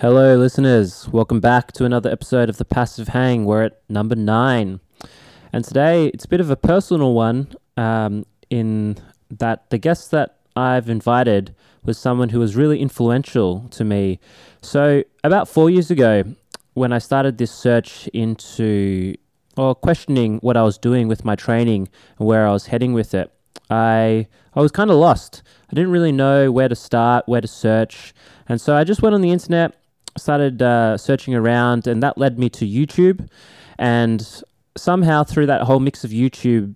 Hello, listeners. Welcome back to another episode of The Passive Hang. We're at number nine. And today it's a bit of a personal one um, in that the guest that I've invited was someone who was really influential to me. So, about four years ago, when I started this search into or questioning what I was doing with my training and where I was heading with it, I I was kind of lost. I didn't really know where to start, where to search, and so I just went on the internet started uh, searching around, and that led me to YouTube. And somehow, through that whole mix of YouTube,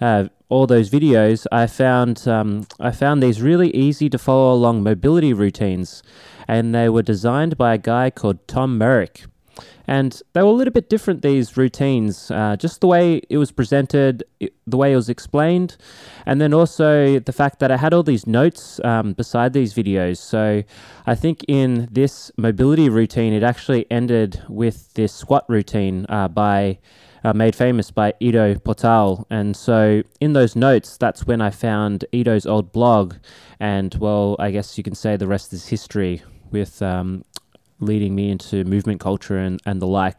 uh, all those videos, I found um, I found these really easy to follow along mobility routines, and they were designed by a guy called Tom Merrick. And they were a little bit different, these routines, uh, just the way it was presented, the way it was explained, and then also the fact that I had all these notes um, beside these videos. So I think in this mobility routine, it actually ended with this squat routine uh, by. Uh, made famous by Ido Portal. And so, in those notes, that's when I found Ido's old blog. And, well, I guess you can say the rest is history with um, leading me into movement culture and, and the like.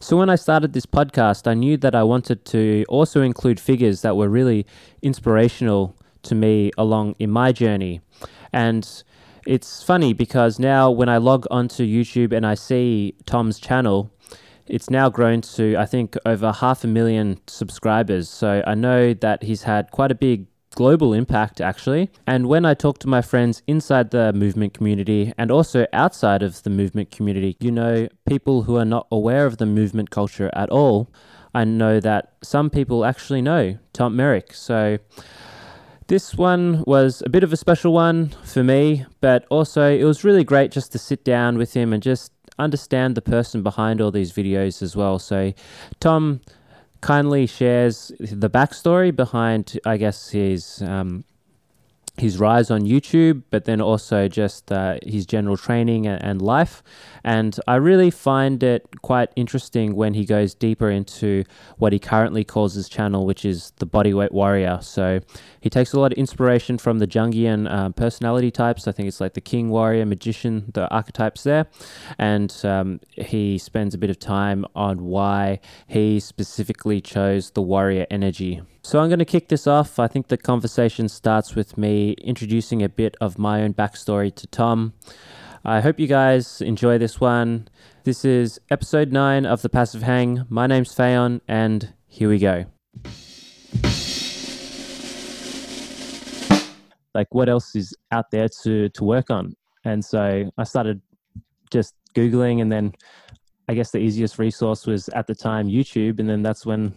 So, when I started this podcast, I knew that I wanted to also include figures that were really inspirational to me along in my journey. And it's funny because now when I log onto YouTube and I see Tom's channel, it's now grown to, I think, over half a million subscribers. So I know that he's had quite a big global impact, actually. And when I talk to my friends inside the movement community and also outside of the movement community, you know, people who are not aware of the movement culture at all, I know that some people actually know Tom Merrick. So this one was a bit of a special one for me, but also it was really great just to sit down with him and just understand the person behind all these videos as well. So, Tom kindly shares the backstory behind, I guess, his um, his rise on YouTube, but then also just uh, his general training and, life. And I really find it quite interesting when he goes deeper into what he currently calls his channel, which is the Bodyweight Warrior. So he takes a lot of inspiration from the Jungian uh, personality types. I think it's like the King, Warrior, Magician, the archetypes there. And um, he spends a bit of time on why he specifically chose the warrior energy. So I'm going to kick this off. I think the conversation starts with me introducing a bit of my own backstory to Tom. I hope you guys enjoy this one. This is episode 9 of The Passive Hang. My name's Fayon, and here we go. Like, what else is out there to, to work on? And so I started just Googling, and then I guess the easiest resource was at the time YouTube, and then that's when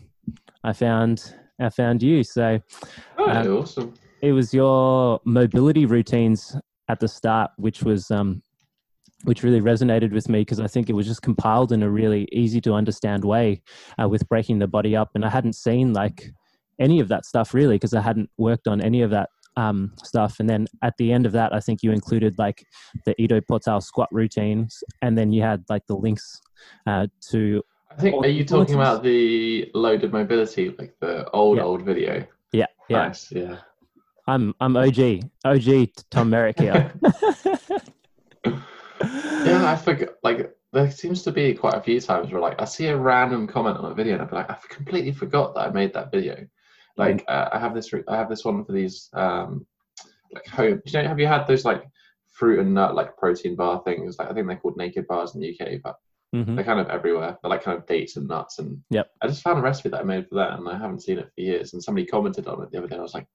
I found I found you. So, oh, um, awesome. It was your mobility routines at the start, which was um, which really resonated with me because I think it was just compiled in a really easy to understand way uh, with breaking the body up. And I hadn't seen like any of that stuff really because I hadn't worked on any of that um, stuff. And then at the end of that, I think you included like the Ido Portal squat routines, and then you had like the links uh, to I think. Are you talking about the loaded mobility, like the old yeah. old video? Yeah. Yeah. Nice. Yeah. I'm I'm OG OG Tom Merrick here. yeah, I forget. Like there seems to be quite a few times where like I see a random comment on a video and be like, I completely forgot that I made that video. Like uh, I have this I have this one for these um like home. You know, have you had those like fruit and nut like protein bar things? Like I think they're called naked bars in the UK, but Mm-hmm. They're kind of everywhere. They're like kind of dates and nuts. And yep. I just found a recipe that I made for that, and I haven't seen it for years. And somebody commented on it the other day. I was like,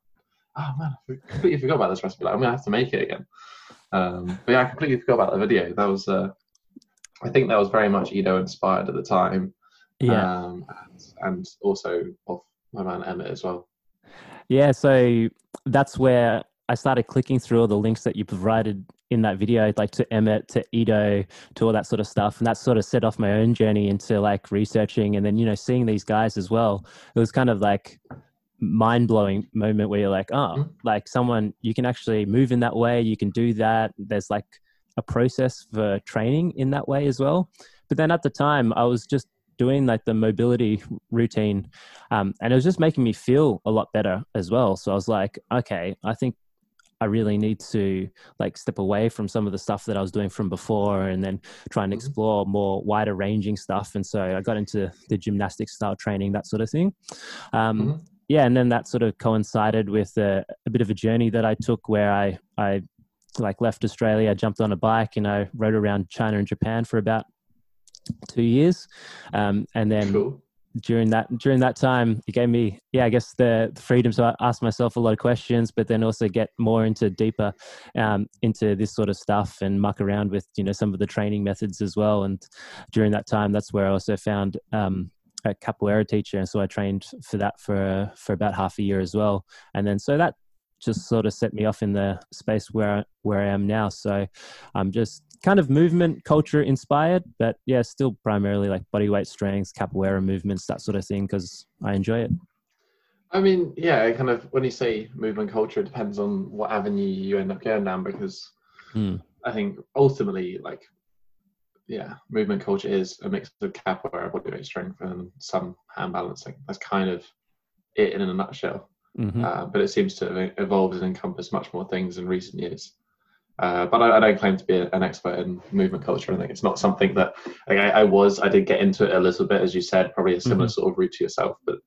oh man, I completely forgot about this recipe. Like, I'm gonna have to make it again. Um, but yeah, I completely forgot about the video. That was, uh, I think that was very much Ido inspired at the time. Yeah. Um, and, and also of my man Emmett as well. Yeah. So that's where I started clicking through all the links that you provided in that video, like to Emmett, to Ido, to all that sort of stuff. And that sort of set off my own journey into like researching and then, you know, seeing these guys as well. It was kind of like mind blowing moment where you're like, oh, mm-hmm. like someone, you can actually move in that way, you can do that. There's like a process for training in that way as well. But then at the time, I was just doing like the mobility routine um, and it was just making me feel a lot better as well so i was like okay i think I really need to like step away from some of the stuff that I was doing from before and then try and Mhm. explore more wider ranging stuff. And so I got into the gymnastics style training, that sort of thing. Um, Mhm. Yeah, and then that sort of coincided with a, a bit of a journey that I took where I, I like left Australia, jumped on a bike and I rode around China and Japan for about two years. Um, and then Cool. During that during that time it gave me yeah i guess the, freedom to ask myself a lot of questions but then also get more into deeper um, into this sort of stuff and muck around with you know some of the training methods as well. And during that time that's where i also found um, a capoeira teacher. And so i trained for that for for about half a year as well. And then so that just sort of set me off in the space where where i am now so i'm just kind of movement culture inspired, but yeah, still primarily like body weight strength, capoeira movements, that sort of thing, because I enjoy it. I mean, yeah, kind of when you say movement culture, it depends on what avenue you end up going down because Hmm. I think ultimately, like, yeah, movement culture is a mix of capoeira, body weight strength, and some hand balancing. That's kind of it in a nutshell. Hmm Uh, but it seems to have evolved and encompassed much more things in recent years. Uh, but I, I don't claim to be an expert in movement culture. I think it's not something that like, I, I was. I did get into it a little bit, as you said, probably a similar sort of route to yourself. But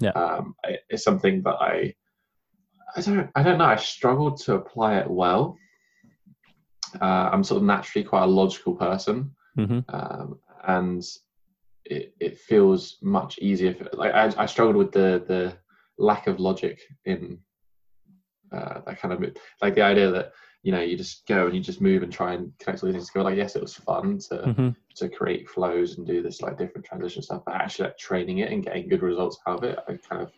Yeah. um, it, it's something that I, I don't, I don't know. I struggled to apply it well. Uh, I'm sort of naturally quite a logical person, hmm um, and it, it feels much easier. For, like I, I struggled with the the lack of logic in uh, that kind of like the idea that you know you just go and you just move and try and connect all these things together. Like yes, it was fun to hmm to create flows and do this like different transition stuff, but actually like training it and getting good results out of it, I kind of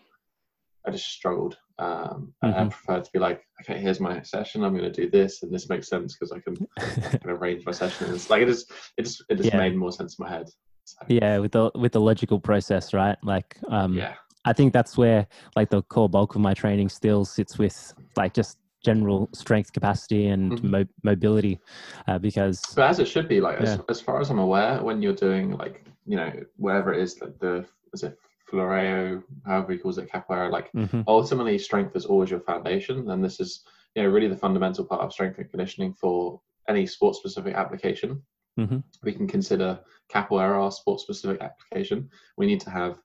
I just struggled. Um, and I Mhm. prefer to be like, okay, here's my session. I'm going to do this, and this makes sense because I can arrange my session. And it's like it just it just it just Yeah. made more sense in my head. So, yeah, with the with the logical process, right? Like, um, yeah. I think that's where like the core bulk of my training still sits with like just general strength capacity and Mhm. mo- mobility, uh, because But as it should be, like as, Yeah. as far as I'm aware, when you're doing like you know whatever it is, like the is it floreio, however he calls it, capoeira, like Mhm. ultimately strength is always your foundation, and this is you know really the fundamental part of strength and conditioning for any sport specific application. Mhm. We can consider capoeira our sport specific application. We need to have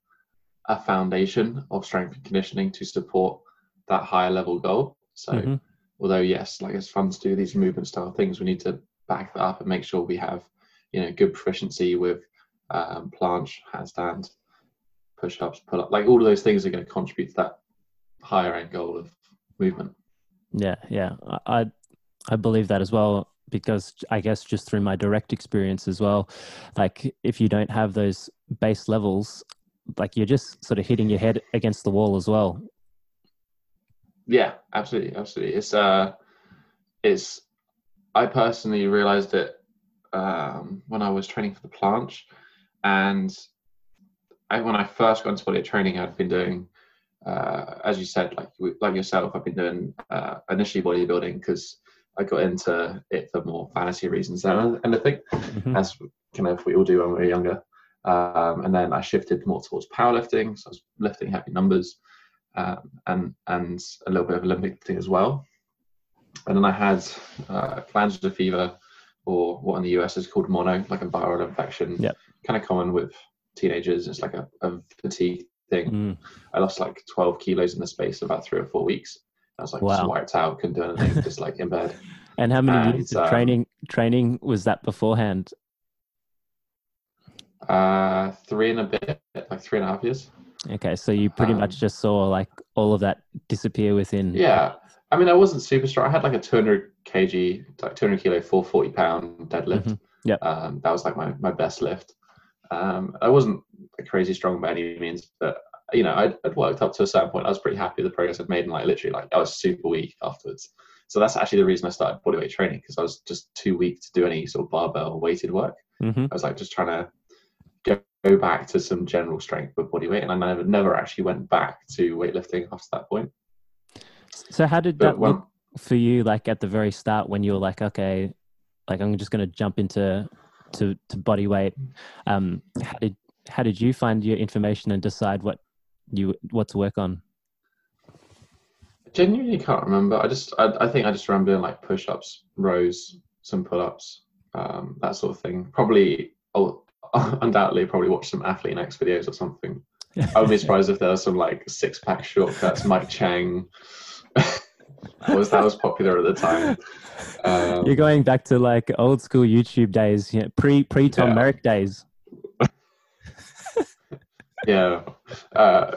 a foundation of strength and conditioning to support that higher level goal. So Mhm. although yes, like it's fun to do these movement style things, we need to back that up and make sure we have, you know, good proficiency with um, planche, handstand, push ups, pull up. Like all of those things are going to contribute to that higher end goal of movement. yeah, yeah, I- I believe that as well because I guess just through my direct experience as well, like if you don't have those base levels, like you're just sort of hitting your head against the wall as well. Yeah, absolutely, absolutely. It's uh, it's. I personally realized it um, when I was training for the planche, and I, when I first got into body training, I'd been doing, uh, as you said, like like yourself, I've been doing uh, initially bodybuilding because I got into it for more fantasy reasons than anything, Mhm. as kind of we all do when we're younger. Um, and then I shifted more towards powerlifting, so I was lifting heavy numbers, um, and and a little bit of Olympic lifting as well. And then I had uh, glandular fever, or what in the US is called mono, like a viral infection, Yep. kind of common with teenagers. It's like a, a fatigue thing. Mm. I lost like 12 kilos in the space of about three or four weeks. I was like just wiped out, couldn't do anything, just like in bed. And how many And, years of um, training training was that beforehand? Uh, three and a bit, like three and a half years. Okay, so you pretty Um, much just saw like all of that disappear within. Yeah, I mean, I wasn't super strong. I had like a 200 kg, like 200 kilo, 440 pound deadlift. Mhm. Yep. Um, that was like my, my best lift. Um, I wasn't crazy strong by any means, but you know, I'd, I'd worked up to a certain point. I was pretty happy with the progress I'd made, and like literally, like I was super weak afterwards. So that's actually the reason I started bodyweight training because I was just too weak to do any sort of barbell weighted work. hmm I was like just trying to go, back to some general strength with body weight, and I never never actually went back to weightlifting after that point. So how did But that when, look for you? Like at the very start, when you were like, okay, like I'm just going to jump into to to body weight. Um, how did how did you find your information and decide what you what to work on? I genuinely can't remember. I just, I, I think I just remember doing like push-ups, rows, some pull-ups, um, that sort of thing. Probably, oh, undoubtedly, probably watch some Athlean-X videos or something. I would be surprised if there was some like six-pack shortcuts, Mike Chang. that was that was popular at the time. Um, You're going back to like old school YouTube days, you know, pre pre Tom Yeah. Merrick days. yeah uh,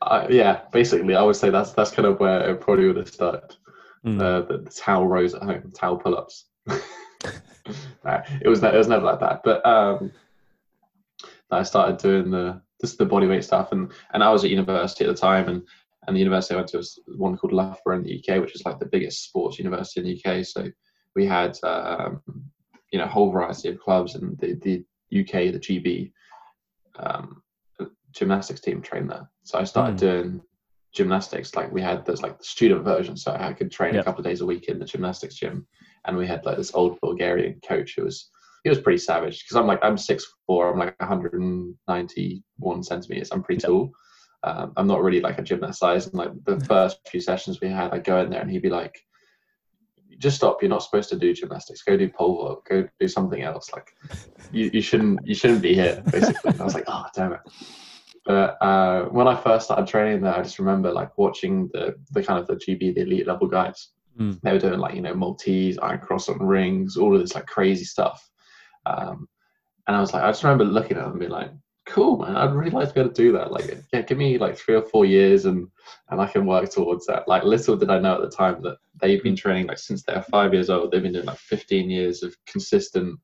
I, yeah basically i would say that's that's kind of where it probably would have started Mm. uh, the, the towel rows at home towel pull-ups Nah, it was it was never like that but um i started doing the just the body weight stuff and and i was at university at the time and and the university i went to was one called loughborough in the uk which is like the biggest sports university in the uk so we had um you know a whole variety of clubs and the the uk the gb um, gymnastics team trained there. So I started Mm. doing gymnastics. Like we had this like the student version, so I could train Yep. a couple of days a week in the gymnastics gym. And we had like this old Bulgarian coach who was he was pretty savage because I'm like I'm six four, I'm like 191 centimeters. I'm pretty tall. Um, I'm not really like a gymnast size. And like the first few sessions we had, I'd go in there and he'd be like, "Just stop! You're not supposed to do gymnastics. Go do pole vault. Go do something else. Like you, you shouldn't you shouldn't be here basically and i was like oh damn it but uh, when i first started training there i just remember like watching the the kind of the gb the elite level guys Mm. they were doing like you know maltese iron cross on rings all of this like crazy stuff. Um, and i was like i just remember looking at them and being like cool man i'd really like to be able to do that. Like yeah give me like three or four years and and i can work towards that. Like little did i know at the time that they've been training like since they're five years old they've been doing like 15 years of consistent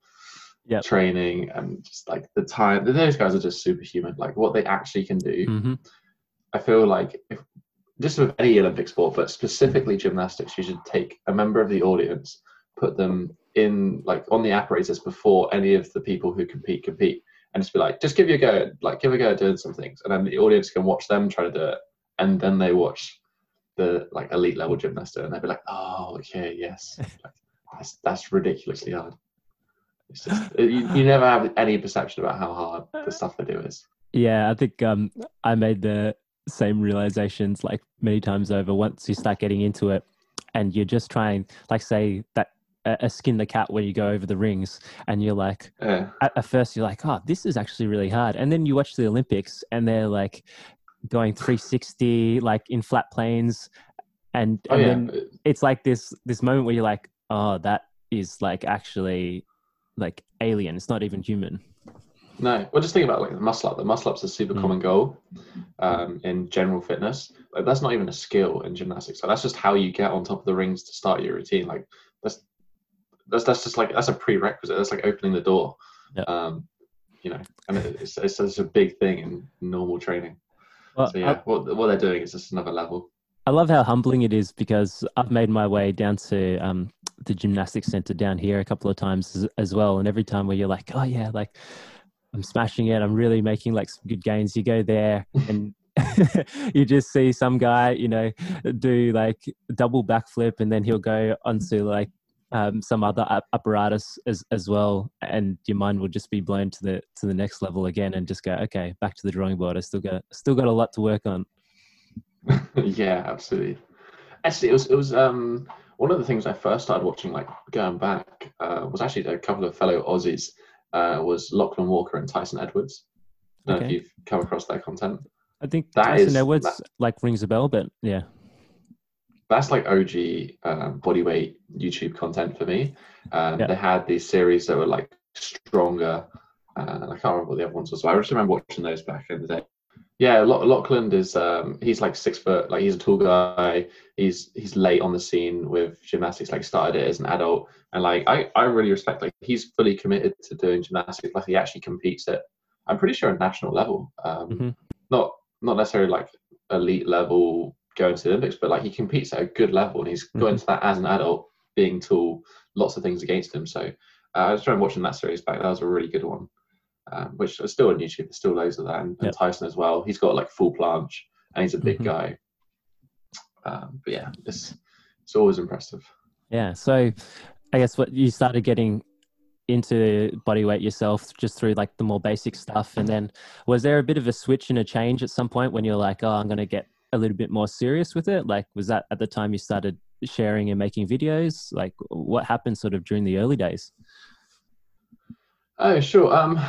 Yep. training and just like the time those guys are just superhuman. Like what they actually can do. Hmm i feel like if just with any olympic sport but specifically gymnastics you should take a member of the audience put them in like on the apparatus before any of the people who compete compete and just be like just give you a go like give a go at doing some things. And then the audience can watch them try to do it and then they watch the like elite level gymnast do and they'll be like oh okay yes. Like, that's that's ridiculously hard. It's just you, you never have any perception about how hard the stuff they do is. Yeah, I think um, I made the same realizations like many times over. Once you start getting into it, and you're just trying, like, say that a, skin the cat when you go over the rings, and you're like, yeah at, at first you're like, oh, this is actually really hard, and then you watch the Olympics, and they're like going 360 like in flat planes, and, oh and yeah then it's like this this moment where you're like, oh, that is like actually like alien. It's not even human. No, well, just think about like the muscle up. The muscle up's a super Mm. common goal um, in general fitness. Like that's not even a skill in gymnastics. So that's just how you get on top of the rings to start your routine. Like that's that's that's just like that's a prerequisite. That's like opening the door. Yeah. Um, you know, and it- it's, it's it's a big thing in normal training. Well, So I- what what they're doing is just another level. I love how humbling it is because I've made my way down to um, the gymnastics center down here a couple of times as, as well. And every time where you're like, oh, yeah, like I'm smashing it, I'm really making like some good gains, you go there and you just see some guy, you know, do like double backflip and then he'll go onto like um, some other ap- apparatus as, as well. And your mind will just be blown to the to the next level again and just go, okay, back to the drawing board. I still got still got a lot to work on. yeah, absolutely. Actually, it was it was um one of the things I first started watching, like going back, uh, was actually a couple of fellow Aussies. Uh, was Lachlan Walker and Tyson Edwards. I don't know if you've come across their content. I think That Tyson is- Edwards that- like rings a bell, but yeah, That's like OG um, bodyweight YouTube content for me. Um, Yeah. They had these series that were like stronger. Uh, I can't remember what the other ones was. So I just remember watching those back in the day. Yeah, Lachlan is um, he's like six foot, like he's a tall guy. He's he's late on the scene with gymnastics. Like started it as an adult, and like I I really respect. Like he's fully committed to doing gymnastics. Like he actually competes at I'm pretty sure at national level. Um, Mhm. Not not necessarily like elite level going to the Olympics, but like he competes at a good level, and he's going to that as an adult, being tall, lots of things against him. So uh, I just remember watching that series back. That was a really good one um, which is still on YouTube. There's still loads of that, and, and Yep. Tyson as well. He's got like full planche, and he's a big Mhm. guy. Um, but yeah, it's it's always impressive. yeah. So I guess what you started getting into body weight yourself just through like the more basic stuff, and then was there a bit of a switch and a change at some point when you're like, oh, I'm gonna get a little bit more serious with it? Like, was that at the time you started sharing and making videos? Like, what happened sort of during the early days? Oh, sure. Um,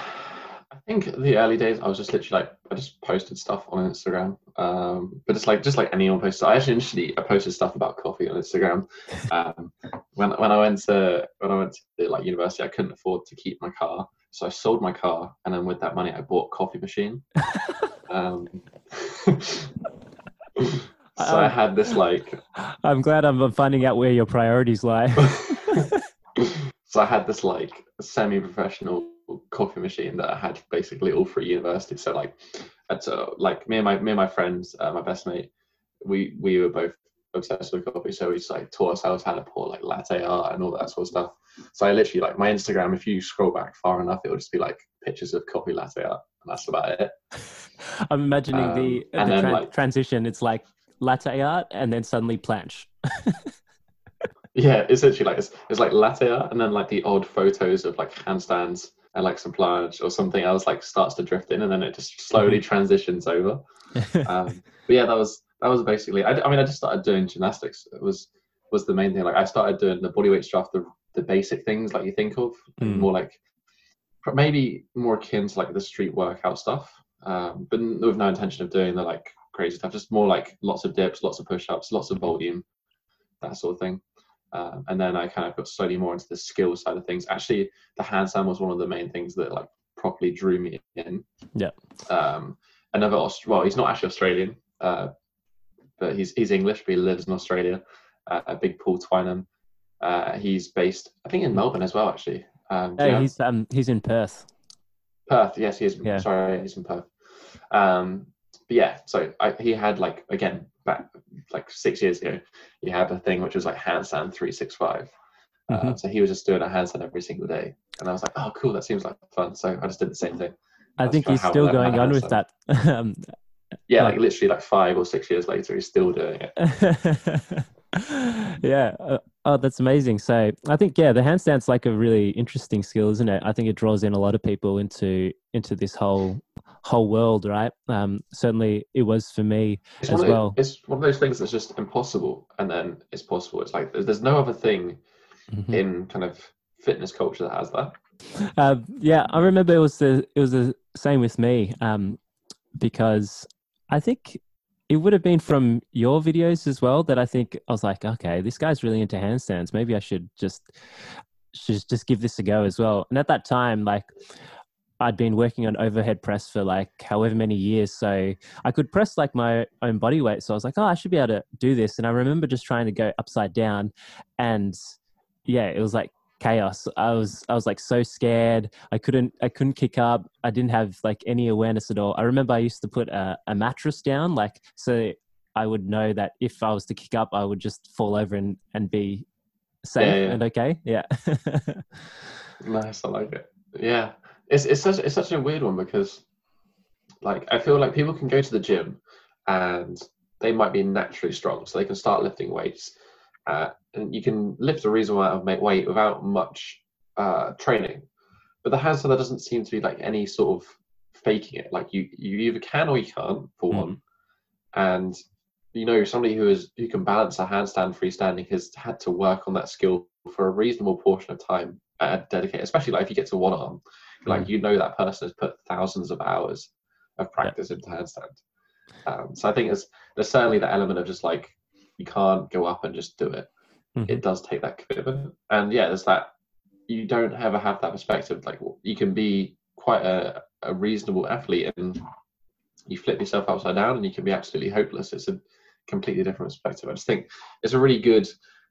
think the early days, I was just literally like, I just posted stuff on Instagram. Um, but it's like just like any anyone posts. I actually initially I posted stuff about coffee on Instagram. Um, when when I went to when I went to like university, I couldn't afford to keep my car, so I sold my car, and then with that money, I bought a coffee machine. um, so I had this like. I'm glad I'm finding out where your priorities lie. so I had this like semi-professional coffee machine that I had basically all through university. So like, at uh, like me and my me and my friends, uh, my best mate, we we were both obsessed with coffee. So he's like taught us how to pour like latte art and all that sort of stuff. So I literally like my Instagram. If you scroll back far enough, it will just be like pictures of coffee latte art, and that's about it. I'm imagining um, the, the tra- like, transition. It's like latte art, and then suddenly planche. yeah, it's literally like it's, it's like latte art, and then like the odd photos of like handstands and like some planche or something else like starts to drift in, and then it just slowly mm-hmm. transitions over. um, but yeah, that was that was basically. I, I mean, I just started doing gymnastics. It was was the main thing. Like I started doing the bodyweight stuff, the the basic things like you think of, mm. more like maybe more akin to like the street workout stuff, um, but with no intention of doing the like crazy stuff. Just more like lots of dips, lots of push-ups, lots of volume, that sort of thing. Um, and then I kind of got slowly more into the skill side of things. Actually, the handstand was one of the main things that like properly drew me in. Yeah. Um, another Aust- well, he's not actually Australian, uh, but he's he's English, but he lives in Australia. Uh, a big Paul Twyman. Uh, he's based, I think, in Melbourne as well. Actually. Um, yeah, he's um he's in Perth. Perth, yes, he is. Yeah. Sorry, he's in Perth. Um, but yeah, so I, he had like again back like six years ago, he had a thing which was like handstand three six five. Uh, mm-hmm. so he was just doing a handstand every single day, and I was like, oh cool, that seems like fun. So I just did the same thing. I, think he's still going on with that. um, yeah, like literally like five or six years later, he's still doing it. yeah. Uh, oh, that's amazing. So I think yeah, the handstand's like a really interesting skill, isn't it? I think it draws in a lot of people into into this whole whole world, right? Um, certainly, it was for me it's as well. it's one of those things that's just impossible, and then it's possible. It's like there's no other thing mm-hmm. in kind of fitness culture that has that. Uh, yeah, I remember it was the it was the same with me um, because I think it would have been from your videos as well that I think I was like, okay, this guy's really into handstands. Maybe I should just should just give this a go as well. And at that time, like I'd been working on overhead press for like however many years, so I could press like my own body weight. So I was like, oh, I should be able to do this. And I remember just trying to go upside down, and yeah, it was like chaos. I was I was like so scared. I couldn't I couldn't kick up. I didn't have like any awareness at all. I remember I used to put a, a mattress down, like so I would know that if I was to kick up, I would just fall over and and be safe yeah, yeah. and okay. Yeah. nice. I like it. Yeah. It's it's such it's such a weird one because like I feel like people can go to the gym and they might be naturally strong, so they can start lifting weights uh, and you can lift a reasonable amount of weight without much uh, training. But the handstand there doesn't seem to be like any sort of faking it. Like you, you either can or you can't, for mm. one. And you know, somebody who is who can balance a handstand freestanding has had to work on that skill for a reasonable portion of time and dedicate. Especially like if you get to one arm, like mm. you know that person has put thousands of hours of practice yeah. into handstand. Um, so I think there's there's certainly that element of just like you can't go up and just do it. Mm-hmm. It does take that commitment, and yeah, there's that. You don't ever have that perspective. Like you can be quite a, a reasonable athlete, and you flip yourself upside down, and you can be absolutely hopeless. It's a completely different perspective. I just think it's a really good,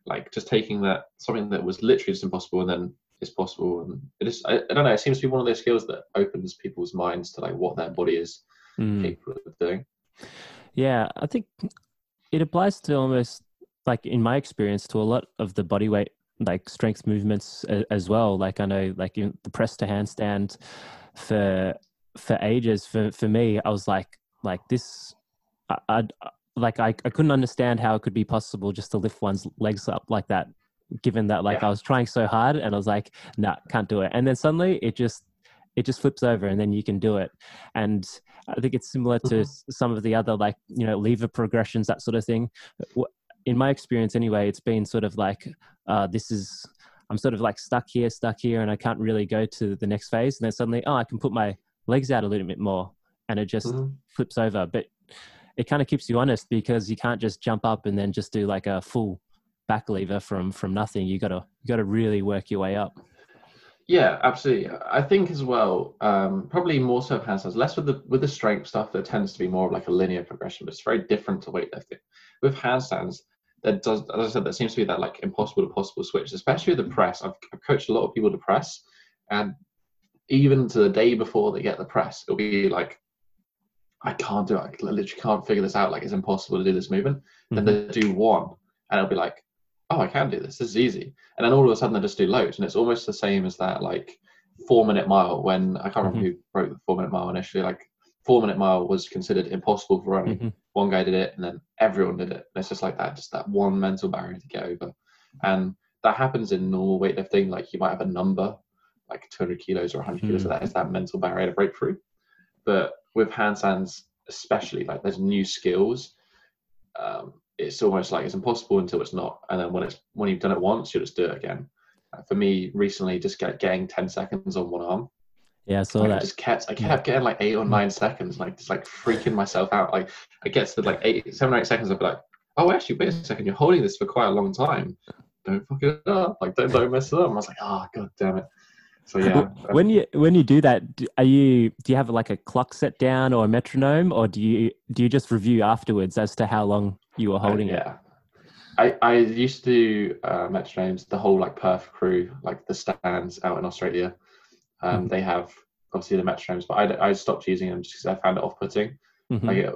like, just taking that something that was literally just impossible, and then it's possible. And it is. I, I don't know. It seems to be one of those skills that opens people's minds to like what their body is mm. capable of doing. Yeah, I think it applies to almost like in my experience to a lot of the body weight like strength movements as well like i know like the press to handstand for for ages for for me i was like like this i I'd, like I, I couldn't understand how it could be possible just to lift one's legs up like that given that like yeah. i was trying so hard and i was like nah can't do it and then suddenly it just it just flips over and then you can do it. And I think it's similar to Mhm. some of the other like you know lever progressions that sort of thing. In my experience, anyway, it's been sort of like uh, this is I'm sort of like stuck here, stuck here, and I can't really go to the next phase. And then suddenly, oh, I can put my legs out a little bit more, and it just Mhm. flips over. But it kind of keeps you honest because you can't just jump up and then just do like a full back lever from from nothing. You gotta you gotta really work your way up. Yeah, absolutely. I think as well, um, probably more so handstands, less with the with the strength stuff. There tends to be more of like a linear progression, but it's very different to weightlifting. With handstands, there does, as I said, there seems to be that like impossible to possible switch, especially with the press. I've, I've coached a lot of people to press, and even to the day before they get the press, it'll be like, I can't do it. I literally can't figure this out. Like it's impossible to do this movement. Then they do one, and it'll be like, oh, I can do this. This is easy. And then all of a sudden they just do loads, and it's almost the same as that like four minute mile when I can't remember who broke the four minute mile initially. Like four minute mile was considered impossible for running. Mhm. One guy did it, and then everyone did it. And it's just like that, just that one mental barrier to get over. And that happens in normal weightlifting. Like you might have a number, like 200 kilos or 100 kilos, so that is that mental barrier to break through. But with handstands, especially, like there's new skills. Um, it's almost like it's impossible until it's not, and then when it's when you've done it once, you just do it again. Uh, for me, recently, just get, getting 10 seconds on one arm, Yeah, I saw like, I that. just kept I kept getting like eight or nine seconds, like just like freaking myself out. Like I get to like eight, seven or eight seconds, I'd be like, oh, actually, wait a second, you're holding this for quite a long time. Don't fuck it up. Like don't don't mess it up. And I was like, oh god damn it. So yeah, when you when you do that, are you do you have like a clock set down or a metronome, or do you do you just review afterwards as to how long you were Uh, holding it? yeah. I, I used to do uh, metronomes, the whole like Perth crew, like the stands out in Australia. Um, Mhm. They have obviously the metronomes, but I, I stopped using them just because I found it off putting. Mhm. Like it,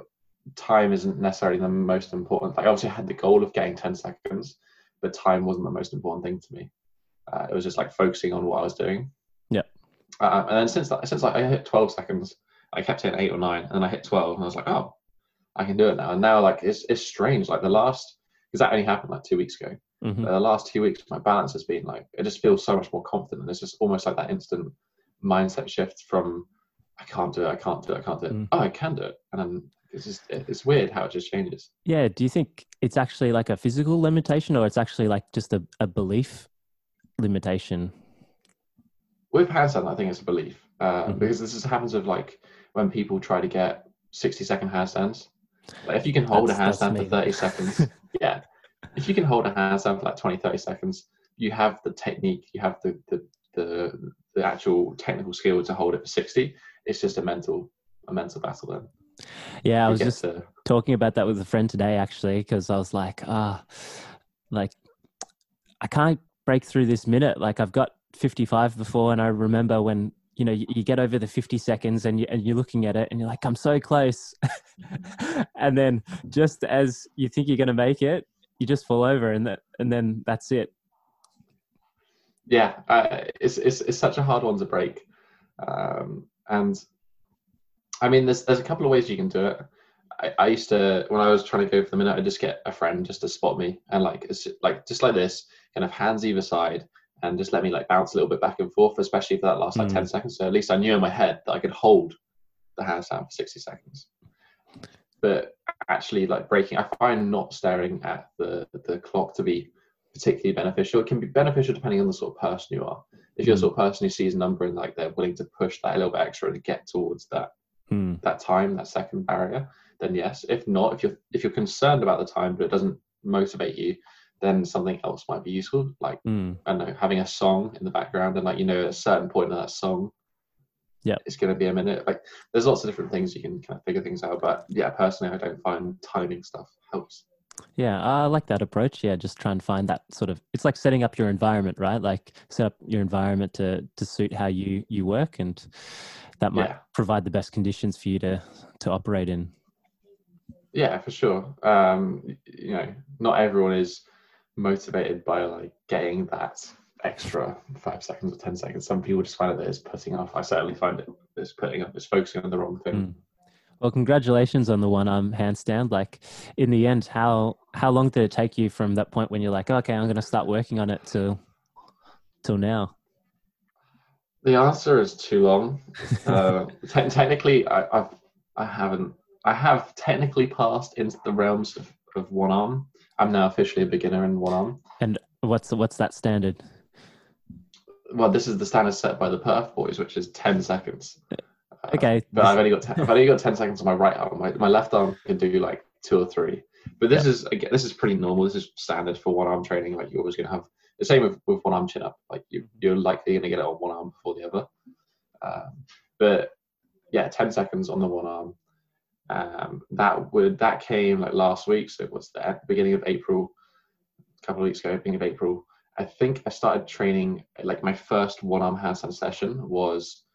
time isn't necessarily the most important. Like obviously I had the goal of getting 10 seconds, but time wasn't the most important thing to me. Uh, it was just like focusing on what I was doing. Yeah. Uh, and then since that, since like, I hit 12 seconds, I kept hitting eight or nine, and then I hit 12, and I was like, oh, I can do it now. And now like it's it's strange. Like the last, because that only happened like two weeks ago. Mhm. Uh, the last two weeks, my balance has been like it just feels so much more confident, and it's just almost like that instant mindset shift from I can't do it, I can't do it, I can't do it. Mm. Oh, I can do it, and then it's just it's weird how it just changes. Yeah. Do you think it's actually like a physical limitation, or it's actually like just a, a belief limitation? With handstand, I think it's a belief uh, Mhm. because this is, happens with like when people try to get sixty second handstands. Like if you can hold That's- a handstand for thirty seconds, yeah. If you can hold a handstand for like 20, 30 seconds, you have the technique, you have the the the, the actual technical skill to hold it for sixty. It's just a mental a mental battle then. Yeah, I was just to- talking about that with a friend today actually because I was like, ah, like I can't break through this minute. Like I've got 55 before, and I remember when you know you, you get over the 50 seconds and you and you're looking at it and you're like, I'm so close, and then just as you think you're gonna make it, you just fall over, and that and then that's it. yeah, uh, it's, it's it's such a hard one to break, um, and I mean, there's there's a couple of ways you can do it. I, I used to when I was trying to go for the minute, I just get a friend just to spot me and like it's like just like this, kind of hands either side, and just let me like bounce a little bit back and forth, especially for that last like Mm. ten seconds. So at least I knew in my head that I could hold the handstand for sixty seconds. But actually, like breaking, I find not staring at the the clock to be particularly beneficial. It can be beneficial depending on the sort of person you are. If you're the Mm. sort of person who sees a number and like they're willing to push that a little bit extra to get towards that Hmm. that time, that second barrier, then yes. If not, if you're if you're concerned about the time but it doesn't motivate you, then something else might be useful. Like Hmm. I don't know, having a song in the background and like you know at a certain point in that song, yeah, it's going to be a minute. Like there's lots of different things you can kind of figure things out. But yeah, personally, I don't find timing stuff helps. Yeah, I like that approach. Yeah, just try and find that sort of. It's like setting up your environment, right? Like set up your environment to to suit how you you work, and that might Yeah. provide the best conditions for you to to operate in. Yeah, for sure. Um, you know, not everyone is motivated by like getting that extra five seconds or ten seconds. Some people just find it that it's putting off. I certainly find it it's putting up, it's focusing on the wrong thing. Mm. Well, congratulations on the one arm handstand. Like in the end, how how long did it take you from that point when you're like, okay, I'm going to start working on it till till now? The answer is too long. uh, te- technically, I, I've I haven't. I have technically passed into the realms of, of one arm. I'm now officially a beginner in one arm. And what's what's that standard? Well, this is the standard set by the Perth boys, which is ten seconds. Uh, Okay, but I've only got 10, I've only got ten seconds on my right arm. My, my left arm can do like two or three. But this is again, this is pretty normal. This is standard for one arm training. Like you're always going to have the same with, with one arm chin up. Like you, you're likely going to get it on one arm before the other. Um, but yeah, ten seconds on the one arm. Um, that would that came like last week, so it was the beginning of April, a couple of weeks ago, beginning of April. I think I started training like my first one arm handstand session was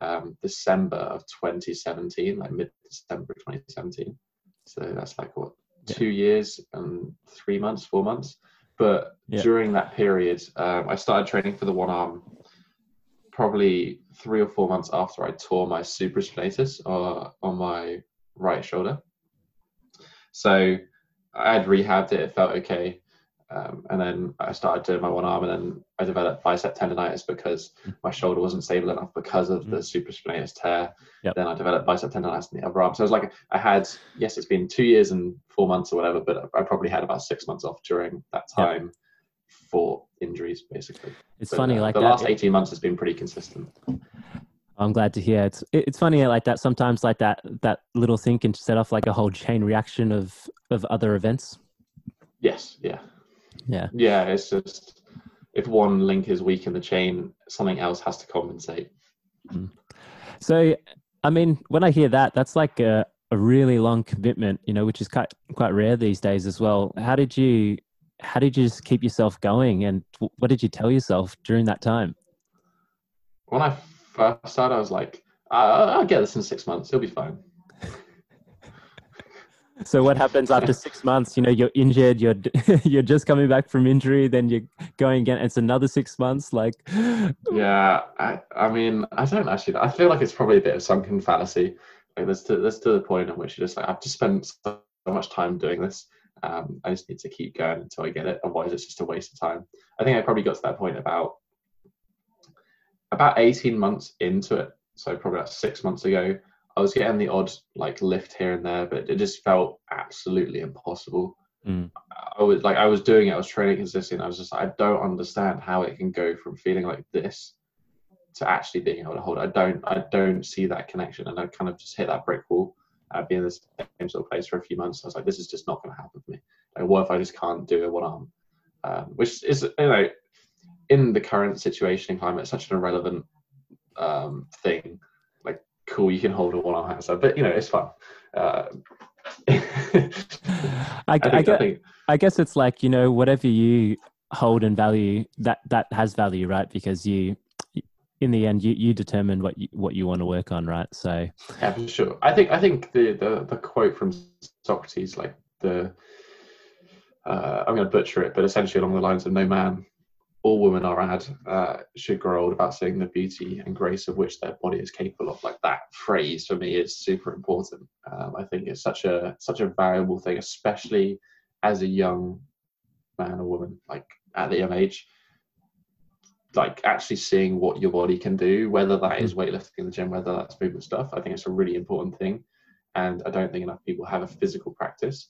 um, December of 2017, like mid December 2017. So that's like what Yeah. two years and three months, four months. But Yeah. during that period, um, I started training for the one arm probably three or four months after I tore my supraspinatus uh, on my right shoulder. So I had rehabbed it, it felt okay. Um, and then I started doing my one arm, and then I developed bicep tendonitis because my shoulder wasn't stable enough because of the supraspinatus tear. Yep. Then I developed bicep tendonitis in the other arm. So it was like I had, yes, it's been two years and four months or whatever, but I probably had about six months off during that Yep. time for injuries, basically. it's But, funny like the that. last 18 months has been pretty consistent. I'm glad to hear. It's it's funny like that. Sometimes like that that little thing can set off like a whole chain reaction of of other events. Yes, yeah. Yeah. Yeah, it's just if one link is weak in the chain, something else has to compensate. Mm-hmm. So, I mean, when I hear that, that's like a, a really long commitment, you know, which is quite quite rare these days as well. How did you how did you just keep yourself going, and what did you tell yourself during that time? When I first started, I was like, "I- I'll get this in six months. It'll be fine. So, what happens after six months? You know, you're injured, you're you're just coming back from injury, then you're going again. It's another six months. Like, Yeah, I, I mean, I don't actually. I feel like it's probably a bit of sunken fallacy. Like there's to there's to the point in which you're just like, I've just spent so much time doing this. Um, I just need to keep going until I get it. Otherwise, it's just a waste of time. I think I probably got to that point about about 18 months into it. So probably about six months ago, I was getting the odd like lift here and there, but it just felt absolutely impossible. Mm. I was like, I was doing it. I was training consistently. I was just, I don't understand how it can go from feeling like this to actually being able to hold. it. I don't, I don't see that connection, and I kind of just hit that brick wall. I've been in the same sort of place for a few months. I was like, this is just not going to happen for me. Like, what if I just can't do a one arm? Um, which is, you know, in the current situation and climate, such an irrelevant um, thing. Like, cool, you can hold a one arm handstand, but you know, it's fun. Uh, I, I I, think, I guess, think I guess it's like you know whatever you hold and value that that has value, right? Because you, in the end, you you determine what you what you want to work on, right? So Yeah, for sure. I think I think the the, the quote from Socrates, like the uh, I'm going to butcher it, but essentially along the lines of "No man or women are ad uh, should grow old about seeing the beauty and grace of which their body is capable of." Like that phrase for me is super important. Um, I think it's such a such a valuable thing, especially as a young man or woman, like at the young age. Like actually seeing what your body can do, whether that is weightlifting in the gym, whether that's movement stuff. I think it's a really important thing, and I don't think enough people have a physical practice.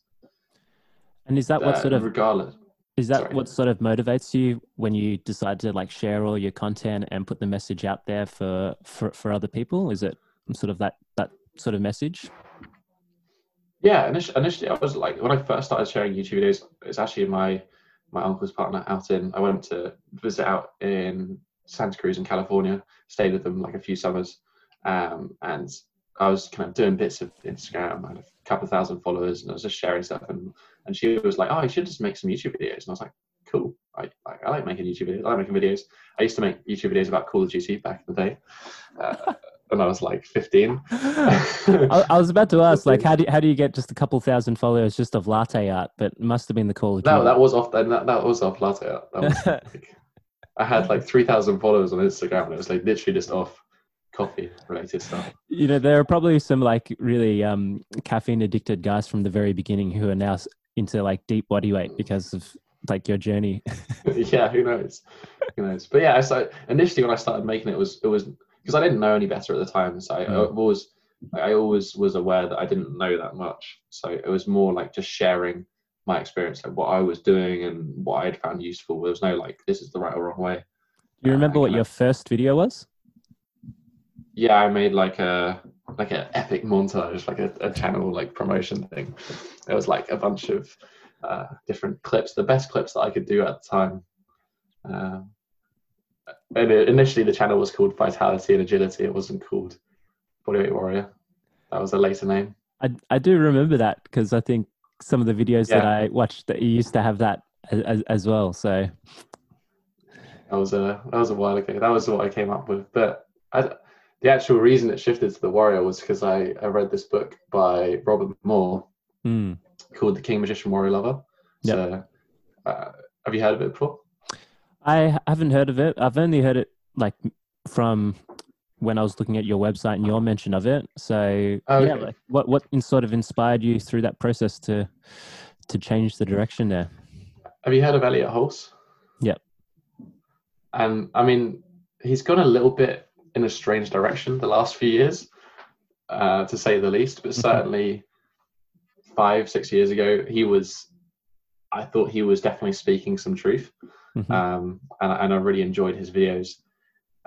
and is that what uh, sort of regardless? Is that sorry. what sort of motivates you when you decide to like share all your content and put the message out there for for for other people? Is it sort of that that sort of message? Yeah, initially, initially I was like when I first started sharing YouTube videos, it's actually my my uncle's partner out in. I went to visit out in Santa Cruz in California, stayed with them like a few summers, um, and I was kind of doing bits of Instagram. I had a couple of thousand followers, and I was just sharing stuff. And and she was like, "Oh, you should just make some YouTube videos." And I was like, "Cool, I like I like making YouTube videos. I like making videos. I used to make YouTube videos about Call of Duty back in the day." Uh, when I was like 15. I, I was about to ask, like, how do how do you get just a couple thousand followers just of latte art? But it must have been the Call of No, Duty. that was off. That, that was off latte. art. That was like, I had like three thousand followers on Instagram, and it was like literally just off coffee related stuff. you know, there are probably some like really um, caffeine addicted guys from the very beginning who are now into like deep body weight because of like your journey. yeah, who knows? Who knows? But yeah, so initially when I started making it was it was because I didn't know any better at the time. So I, Mm. I always I always was aware that I didn't know that much. So it was more like just sharing my experience, like what I was doing and what I had found useful. There was no like this is the right or wrong way. Do you Uh, remember I what your first video was? Yeah, I made like a like an epic montage, like a, a channel like promotion thing. It was like a bunch of uh, different clips, the best clips that I could do at the time. Um, and it, initially, the channel was called Vitality and Agility. It wasn't called Bodyweight Warrior. That was a later name. I I do remember that because I think some of the videos that I watched that you used to have that as, as, as well. So That was a that was a while ago. That was what I came up with. But I, the actual reason it shifted to the Warrior was because I, I read this book by Robert Moore mm. called The King Magician Warrior Lover. Yep. So, uh, have you heard of it before? I haven't heard of it. I've only heard it like from when I was looking at your website and your mention of it. So yeah, Okay. like what what in sort of inspired you through that process to to change the direction there? Have you heard of Elliott Hulse? Yep. And I mean, he's gone a little bit in a strange direction the last few years, uh, to say the least. But Mhm. certainly, five six years ago, he was. I thought he was definitely speaking some truth, Mhm. um, and, and I really enjoyed his videos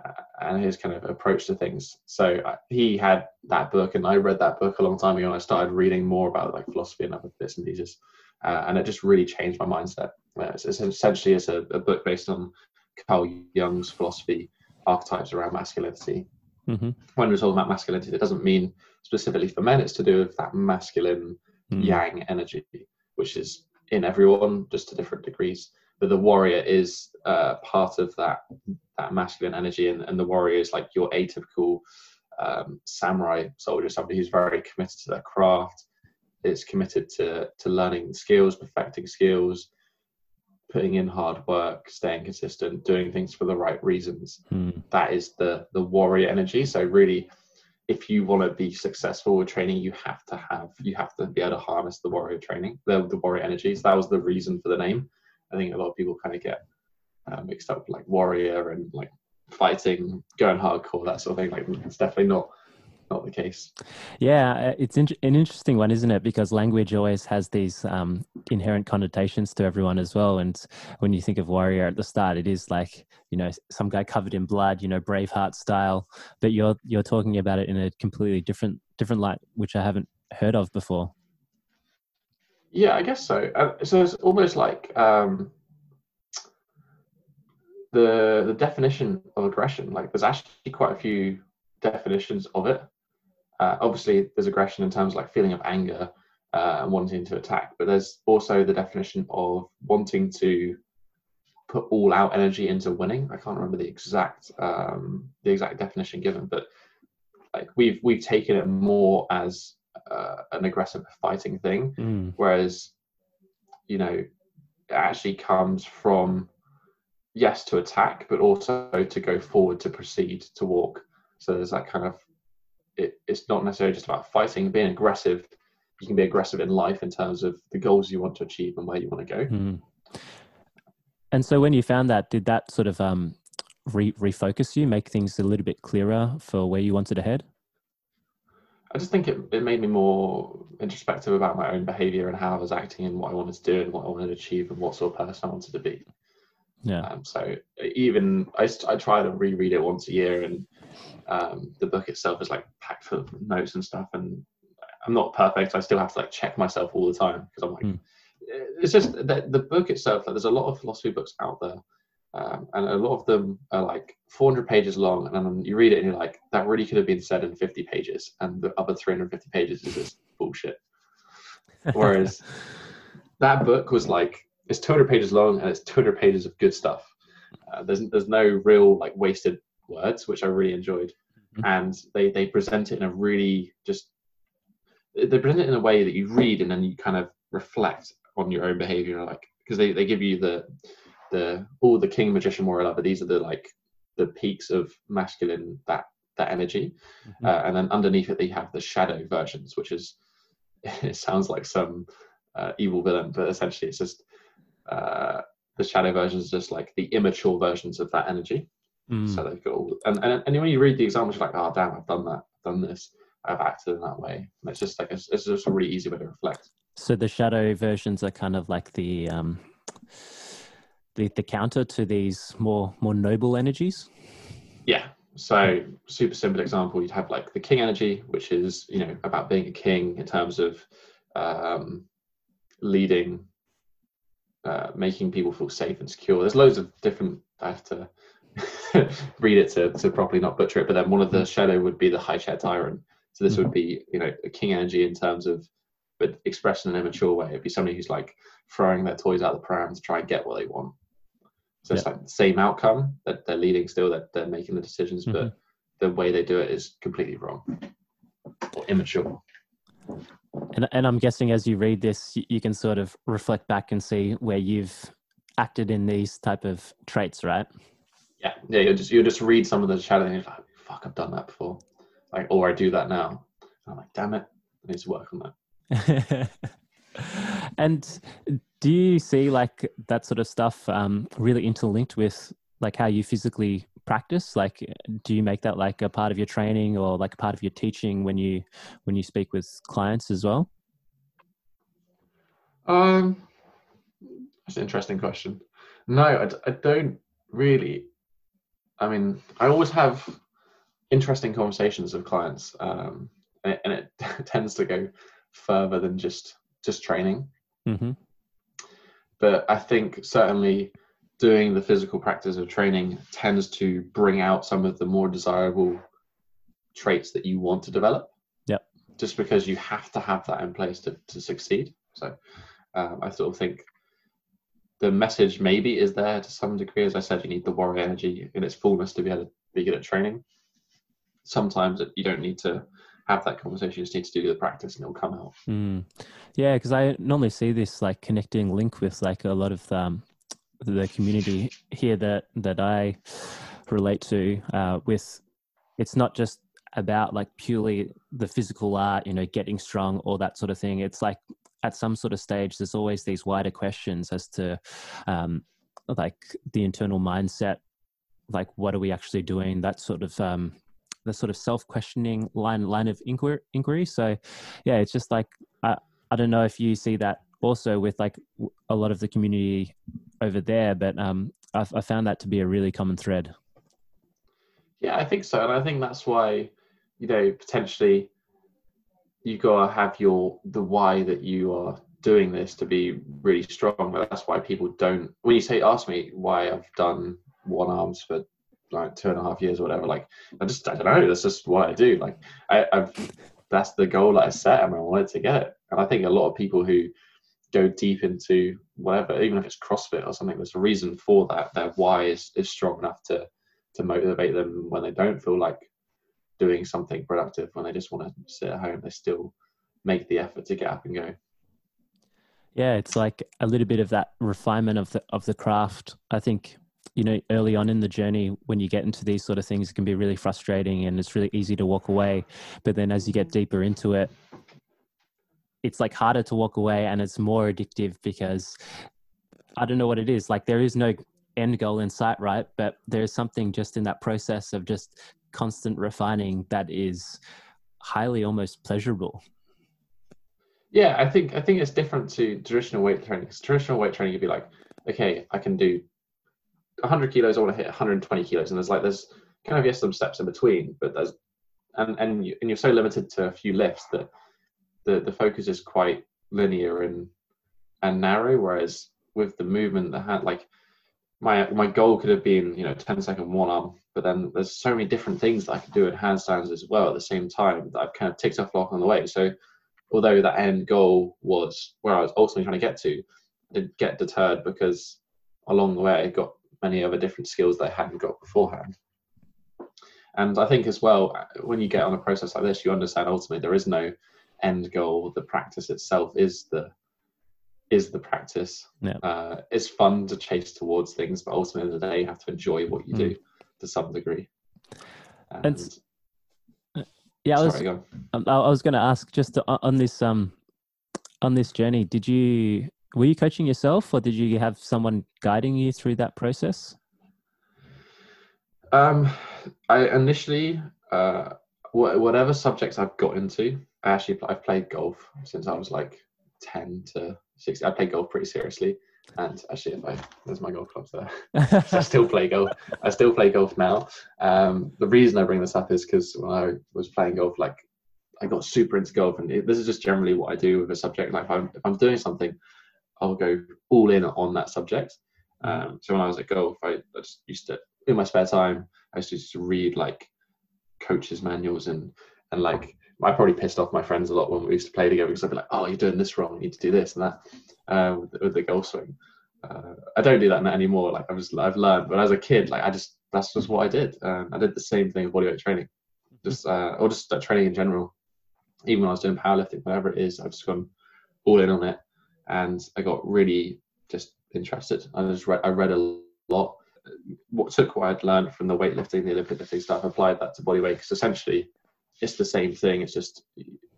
uh, and his kind of approach to things. So uh, he had that book, and I read that book a long time ago, and I started reading more about like philosophy and other bits and pieces, uh, and it just really changed my mindset. Uh, it's, it's essentially it's a, a book based on Carl Jung's philosophy archetypes around masculinity. Mhm. When we're talking about masculinity, that doesn't mean specifically for men. It's to do with that masculine Mm. yang energy, which is in everyone, just to different degrees. But the warrior is uh, part of that that masculine energy, and, and the warrior is like your atypical um, samurai soldier, somebody who's very committed to their craft, is committed to to learning skills, perfecting skills, putting in hard work, staying consistent, doing things for the right reasons. Mm. that is the the warrior energy. So really if you want to be successful with training you have to have you have to be able to harness the warrior training the, the warrior energies. That was the reason for the name. I think a lot of people kind of get uh, mixed up like warrior and like fighting going hardcore that sort of thing. Like it's definitely not not the case Yeah, uh, it's in- an interesting one, isn't it? Because language always has these um, inherent connotations to everyone as well. And when you think of warrior at the start, it is like you know some guy covered in blood, you know, Braveheart style. But you're you're talking about it in a completely different different light, which I haven't heard of before. Yeah, I guess so. Uh, so it's almost like um, the the definition of aggression. Like, there's actually quite a few definitions of it. Uh, obviously, there's aggression in terms of like feeling of anger uh, and wanting to attack, but there's also the definition of wanting to put all out energy into winning. I can't remember the exact um, the exact definition given, but like we've we've taken it more as uh, an aggressive fighting thing Mm. whereas you know it actually comes from yes to attack but also to go forward to proceed to walk so there's that kind of it, it's not necessarily just about fighting being aggressive you can be aggressive in life in terms of the goals you want to achieve and where you want to go Mm. And so, when you found that, did that sort of um, re- refocus you, make things a little bit clearer for where you wanted to head? i just think it, it made me more introspective about my own behavior and how i was acting and what i wanted to do and what i wanted to achieve and what sort of person i wanted to be Yeah. Um, so even I, I try to reread it once a year, and um, the book itself is like packed full of notes and stuff. And I'm not perfect. I still have to like check myself all the time because I'm like, Hmm. it's just that the book itself. Like, there's a lot of philosophy books out there, um, and a lot of them are like 400 pages long, and then you read it and you're like, that really could have been said in 50 pages, and the other 350 pages is just bullshit. Whereas that book was like it's 200 pages long and it's 200 pages of good stuff. Uh, there's there's no real like wasted words, which I really enjoyed, Mhm. and they they present it in a really just they present it in a way that you read and then you kind of reflect on your own behavior, like because they, they give you the the all the king magician warrior lover. These are the like the peaks of masculine that that energy, Mhm. uh, and then underneath it they have the shadow versions, which is it sounds like some uh, evil villain, but essentially it's just uh, the shadow versions just like the immature versions of that energy. Mm. So they've got all, and, and and when you read the examples, you're like, oh damn, I've done that, I've done this, I've acted in that way. And it's just like it's, it's just a really easy way to reflect. So the shadow versions are kind of like the um, the the counter to these more more noble energies. Yeah. So super simple example, you'd have like the king energy, which is you know about being a king in terms of um, leading, uh, making people feel safe and secure. There's loads of different. I have to read it to, to properly not butcher it. But then one of the shadow would be the high chair tyrant. So this would be you know a king energy in terms of, but expressed in an immature way. It'd be somebody who's like throwing their toys out the pram to try and get what they want. So it's like the same outcome that they're leading still, that they're making the decisions, Mhm. but the way they do it is completely wrong or immature. And and I'm guessing as you read this, you can sort of reflect back and see where you've acted in these type of traits, right? Yeah, yeah. You just you just read some of the shadow and you're like, fuck, I've done that before, like, or I do that now. And I'm like, damn it, I need to work on that. and do you see like that sort of stuff um, really interlinked with like how you physically practice like do you make that like a part of your training or like a part of your teaching when you when you speak with clients as well Um, that's an interesting question. No, i, I don't really. I mean, I always have interesting conversations with clients, um, and, it, and it tends to go further than just just training. mm-hmm. But I think certainly doing the physical practice of training tends to bring out some of the more desirable traits that you want to develop. Yep. Just because you have to have that in place to, to succeed. So um, I sort of think the message maybe is there to some degree. As I said, you need the warrior energy in its fullness to be able to be good at training. Sometimes you don't need to have that conversation. You just need to do the practice and it'll come out. Mm. Yeah, because I normally see this like connecting link with like a lot of um, the community here that that I relate to. Uh, with it's not just about like purely the physical art, you know, getting strong, all that sort of thing. It's like at some sort of stage, there's always these wider questions as to um, like the internal mindset, like what are we actually doing? That sort of um, the sort of self-questioning line line of inquiry. inquiry. So, yeah, it's just like I I don't know if you see that also with like a lot of the community over there, but um, I've, I found that to be a really common thread. Yeah, I think so, and I think that's why you know potentially you gotta have your the why that you are doing this to be really strong. That's why people don't. When you say ask me why I've done one arms for like two and a half years or whatever, like I just I don't know. That's just what I do. Like I, I've that's the goal that I set and I wanted to get it. And I think a lot of people who go deep into whatever, even if it's CrossFit or something, there's a reason for that. Their why is, is strong enough to to motivate them when they don't feel like doing something productive, when they just want to sit at home, they still make the effort to get up and go. Yeah, it's like a little bit of that refinement of the of the craft. I think you know early on in the journey when you get into these sort of things it can be really frustrating and it's really easy to walk away but then as you get deeper into it it's like harder to walk away and it's more addictive because i don't know what it is like there is no end goal in sight right but there's something just in that process of just constant refining that is highly almost pleasurable Yeah, I think I think it's different to traditional weight training. traditional weight training, you'd be like, okay, I can do 100 kilos. I want to hit 120 kilos, and there's like there's kind of yes some steps in between, but there's and and you, and you're so limited to a few lifts that the the focus is quite linear and and narrow. Whereas with the movement, the hand like my my goal could have been you know 10 second one arm, but then there's so many different things that I could do in handstands as well at the same time that I've kind of ticked off along the way. So although that end goal was where I was ultimately trying to get to, I didn't get deterred because along the way I got many other different skills that I hadn't got beforehand. And I think as well, when you get on a process like this, you understand ultimately there is no end goal. The practice itself is the is the practice. Yeah. Uh, it's fun to chase towards things, but ultimately the day you have to enjoy what you do to some degree. And, And yeah i was sorry, go. Um, I I was going to ask just to, on this um on this journey. Did you were you coaching yourself, or did you have someone guiding you through that process? Um, I initially, uh, whatever subjects I've got into, I actually I've played golf since I was like ten to I played golf pretty seriously, and actually, if I there's my golf clubs there, so I still play golf. I still play golf now. Um, the reason I bring this up is because when I was playing golf, like I got super into golf, and it, this is just generally what I do with a subject. Like if I'm if I'm doing something, I'll go all in on that subject. Um, so when I was at golf, I, I just used to in my spare time, I used to read like coaches manuals and and like I probably pissed off my friends a lot when we used to play together because I'd be like, "Oh, you're doing this wrong. You need to do this and that." Uh, with, the golf swing, uh, I don't do that anymore. Like I've just I've learned, but as a kid, like I just that's just what I did. Um, I did the same thing with bodyweight training, just uh, or just uh, training in general. Even when I was doing powerlifting, whatever it is, I've just gone all in on it, and I got really just interested. I just read I read a lot. What took what I'd learned from the weightlifting, the Olympic lifting stuff, applied that to bodyweight because essentially it's the same thing. It's just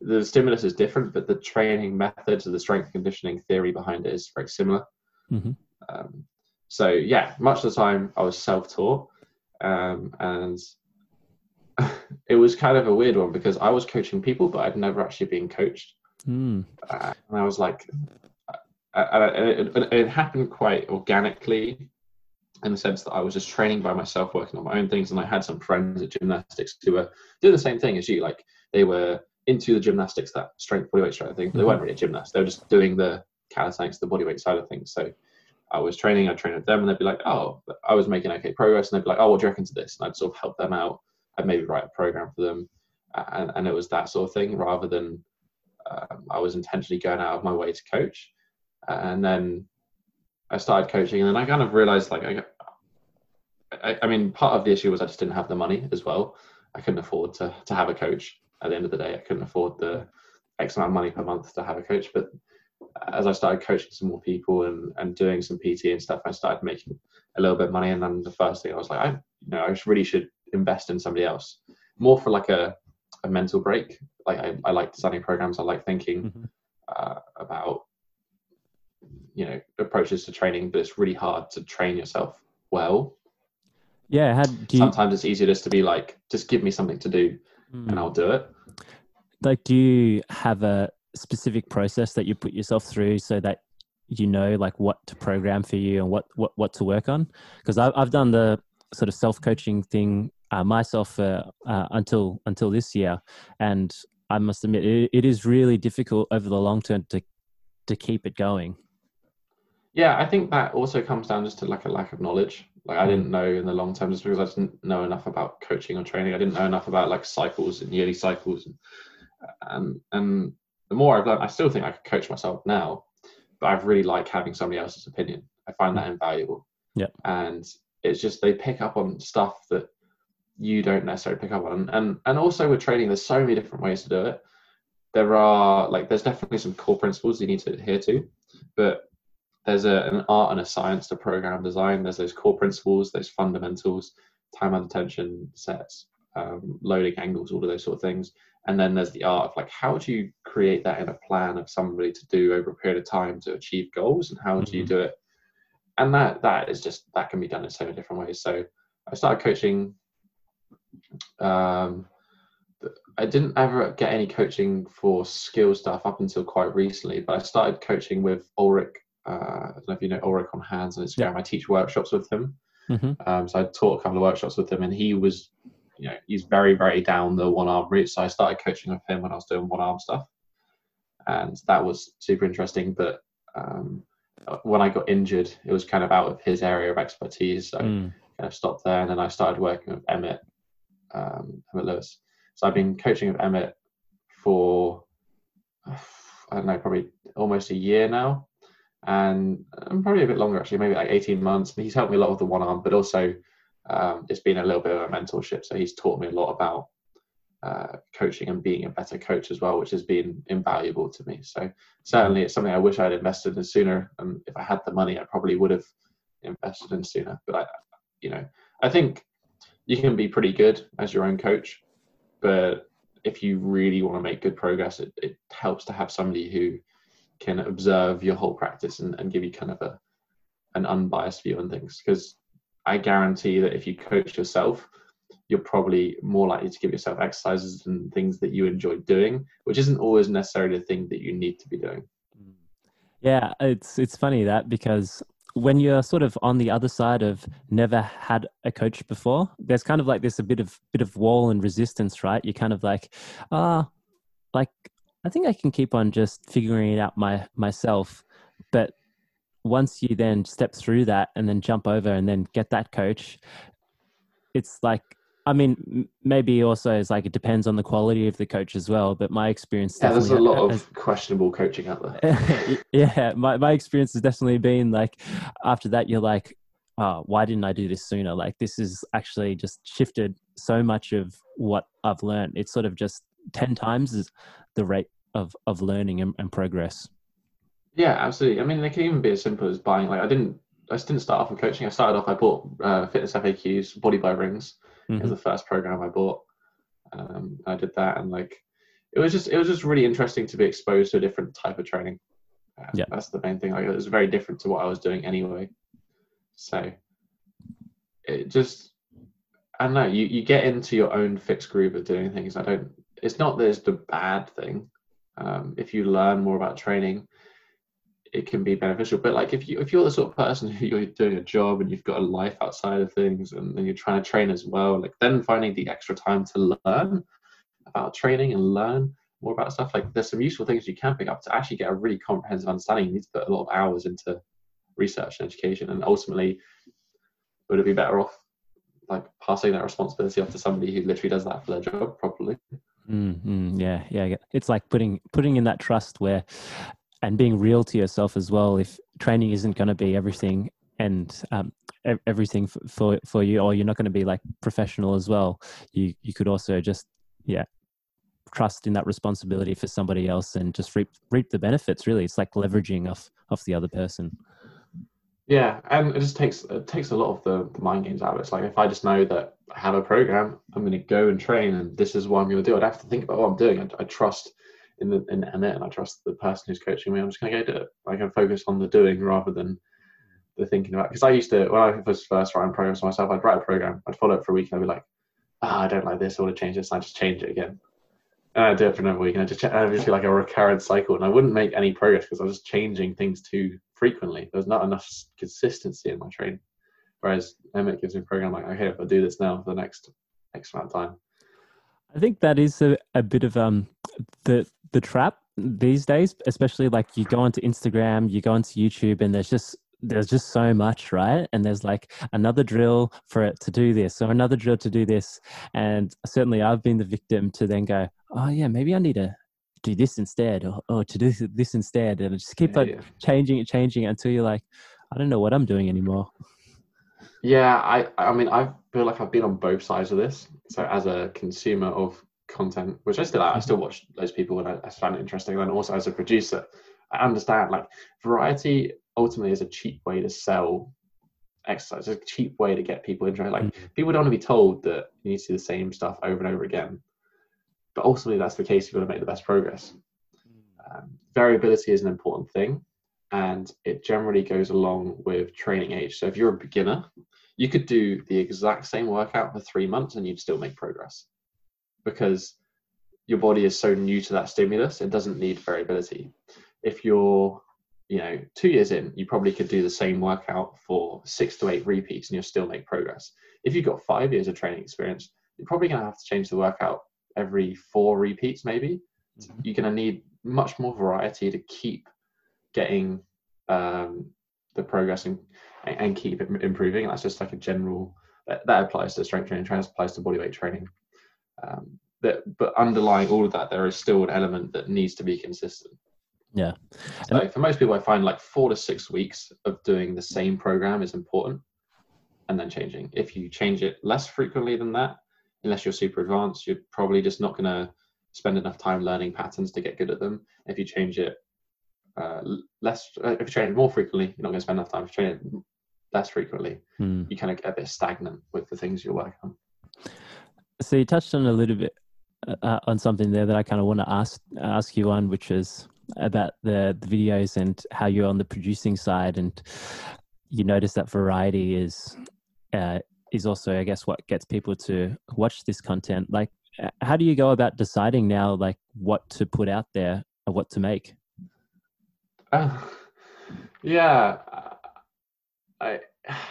the stimulus is different, but the training methods, the strength conditioning theory behind it is very similar. Mm-hmm. Um, so yeah, much of the time I was self-taught, um, and it was kind of a weird one because I was coaching people, but I'd never actually been coached. Mm. Uh, and I was like, uh, it, it happened quite organically in the sense that I was just training by myself, working on my own things, and I had some friends at gymnastics who were doing the same thing as you. Like they were into the gymnastics, that strength bodyweight strength thing. But they mm-hmm. weren't really a gymnast; they were just doing the calisthenics, the bodyweight side of things. So I was training, I'd train with them, and they'd be like, "Oh, I was making okay progress," and they'd be like, "Oh, what do you reckon to this?" And I'd sort of help them out. I'd maybe write a program for them, and, and it was that sort of thing rather than um, I was intentionally going out of my way to coach. And then I started coaching, and then I kind of realized like I, I, I, mean, part of the issue was I just didn't have the money as well. I couldn't afford to to have a coach. At the end of the day, I couldn't afford the X amount of money per month to have a coach. But as I started coaching some more people and and doing some PT and stuff, I started making a little bit of money. And then the first thing I was like, I you know, I really should invest in somebody else more for like a a mental break. Like I, I like designing programs. I like thinking mm-hmm. uh, about you know approaches to training, but it's really hard to train yourself well yeah do you, sometimes it's easier just to be like just give me something to do mm. and i'll do it. Like do you have a specific process that you put yourself through so that you know like what to program for you and what what, what to work on? Because I've, I've done the sort of self-coaching thing uh, myself uh, uh, until until this year. And i must admit it, it is really difficult over the long term to to keep it going. Yeah i think that also comes down just to like a lack of knowledge like I didn't know in the long term just because I didn't know enough about coaching or training. I didn't know enough about like cycles and yearly cycles, and and, and the more I've learned, I still think I could coach myself now, but I've really like having somebody else's opinion. I find that mm. invaluable. Yeah, and it's just they pick up on stuff that you don't necessarily pick up on, and and also with training, there's so many different ways to do it. There are like there's definitely some core principles you need to adhere to, but there's a, an art and a science to program design. There's those core principles, those fundamentals, time under tension sets, um, loading angles, all of those sort of things. And then there's the art of like, how do you create that in a plan of somebody to do over a period of time to achieve goals, and how mm-hmm. do you mm-hmm. do it? And that that is just that can be done in so many different ways. So I started coaching. Um, I didn't ever get any coaching for skill stuff up until quite recently, but I started coaching with Ulrich uh, I don't know if you know Ulrich on Hands on Instagram. Yeah. I teach workshops with him. Mm-hmm. Um, so I taught a couple of workshops with him, and he was, you know, he's very, very down the one arm route. So I started coaching with him when I was doing one arm stuff, and that was super interesting. But um, when I got injured, it was kind of out of his area of expertise, so mm. kind of stopped there. And then I started working with Emmet, um, Emmet Louis. So I've been coaching with Emmet for I don't know, probably almost a year now and um, probably a bit longer actually, maybe like 18 months. And he's helped me a lot with the one arm, but also um, it's been a little bit of a mentorship. So he's taught me a lot about uh, coaching and being a better coach as well, which has been invaluable to me. So certainly it's something I wish I'd invested in sooner. And if I had the money, I probably would have invested in sooner. But I, you know, I think you can be pretty good as your own coach, but if you really want to make good progress, it, it helps to have somebody who can observe your whole practice and, and give you kind of a an unbiased view on things. Because I guarantee that if you coach yourself, you're probably more likely to give yourself exercises and things that you enjoy doing, which isn't always necessarily the thing that you need to be doing. Yeah, it's it's funny that because when you're sort of on the other side of never had a coach before, there's kind of like this a bit of bit of wall and resistance, right? You're kind of like, ah, like I think I can keep on just figuring it out my myself. But once you then step through that and then jump over and then get that coach, it's like I mean, maybe also it's like it depends on the quality of the coach as well. But my experience, yeah, there's a lot of questionable coaching out there. yeah, my my experience has definitely been like after that, you're like, oh, why didn't I do this sooner? Like this is actually just shifted so much of what I've learned. It's sort of just ten times the rate of of learning and, and progress. Yeah, absolutely. I mean, they can even be as simple as buying. Like, I didn't, I didn't start off with coaching. I started off. I bought uh, fitness FAQs, body by rings mm-hmm. the first program I bought. Um, I did that, and like it was just it was just really interesting to be exposed to a different type of training. Uh, yeah, that's the main thing. Like it was very different to what I was doing anyway. So it just I don't know. You you get into your own fixed groove of doing things. I don't. It's not that it's the bad thing. Um, if you learn more about training, it can be beneficial. But like if you if you're the sort of person who you're doing a job and you've got a life outside of things and, and you're trying to train as well, like then finding the extra time to learn about training and learn more about stuff, like there's some useful things you can pick up to actually get a really comprehensive understanding. You need to put a lot of hours into research and education and ultimately would it be better off like passing that responsibility off to somebody who literally does that for their job properly? Mm-hmm. Yeah, yeah. It's like putting putting in that trust where and being real to yourself as well. If training isn't going to be everything and um, everything for, for, for you, or you're not going to be like professional as well, you you could also just yeah trust in that responsibility for somebody else and just reap reap the benefits. Really, it's like leveraging off off the other person. Yeah, and it just takes it takes a lot of the, mind games out of it. It's like if I just know that I have a program, I'm going to go and train, and this is what I'm going to do. I'd have to think about what I'm doing. I, I trust in the in, in it, and I trust the person who's coaching me. I'm just going to go do it. I can focus on the doing rather than the thinking about. Because I used to when I was first writing programs myself, I'd write a program, I'd follow it for a week, and I'd be like, ah, oh, I don't like this. I want to change this. And I just change it again. And I do it for another week, and I just I just feel like a recurrent cycle, and I wouldn't make any progress because I was just changing things too frequently. There's not enough consistency in my training. Whereas Emmet gives me a program like, okay, if I do this now for the next X amount of time, I think that is a, a bit of um the the trap these days, especially like you go onto Instagram, you go onto YouTube, and there's just there's just so much, right? And there's like another drill for it to do this, or another drill to do this. And certainly, I've been the victim to then go, oh yeah, maybe I need to do this instead, or, or to do this instead, and just keep like yeah. changing it, changing it until you're like, I don't know what I'm doing anymore. Yeah, I I mean I feel like I've been on both sides of this. So as a consumer of content, which I still I still watch those people and I, I find it interesting. And also as a producer, I understand like variety ultimately is a cheap way to sell exercise. It's a cheap way to get people interested. Like mm-hmm. people don't want to be told that you need to do the same stuff over and over again. But ultimately, that's the case. You've got to make the best progress. Mm. Um, variability is an important thing, and it generally goes along with training age. So if you're a beginner, you could do the exact same workout for three months and you'd still make progress because your body is so new to that stimulus, it doesn't need variability. If you're, you know, two years in, you probably could do the same workout for six to eight repeats and you'll still make progress. If you've got five years of training experience, you're probably going to have to change the workout every four repeats, maybe. Mm-hmm. You're going to need much more variety to keep getting um, the progress and, and keep improving. And that's just like a general that, that applies to strength training, applies to bodyweight training. Um, that, but underlying all of that, there is still an element that needs to be consistent. Yeah. So for most people, I find like four to six weeks of doing the same program is important, and then changing. If you change it less frequently than that, unless you're super advanced, you're probably just not going to spend enough time learning patterns to get good at them. If you change it uh, less, uh, if you train it more frequently, you're not going to spend enough time. If you train it less frequently, mm. you kind of get a bit stagnant with the things you're working on. So you touched on a little bit uh, uh, on something there that I kind of want to ask ask you on, which is about the, the videos and how you're on the producing side, and you notice that variety is uh, is also, I guess, what gets people to watch this content. Like, how do you go about deciding now, like, what to put out there or what to make? Uh, yeah, I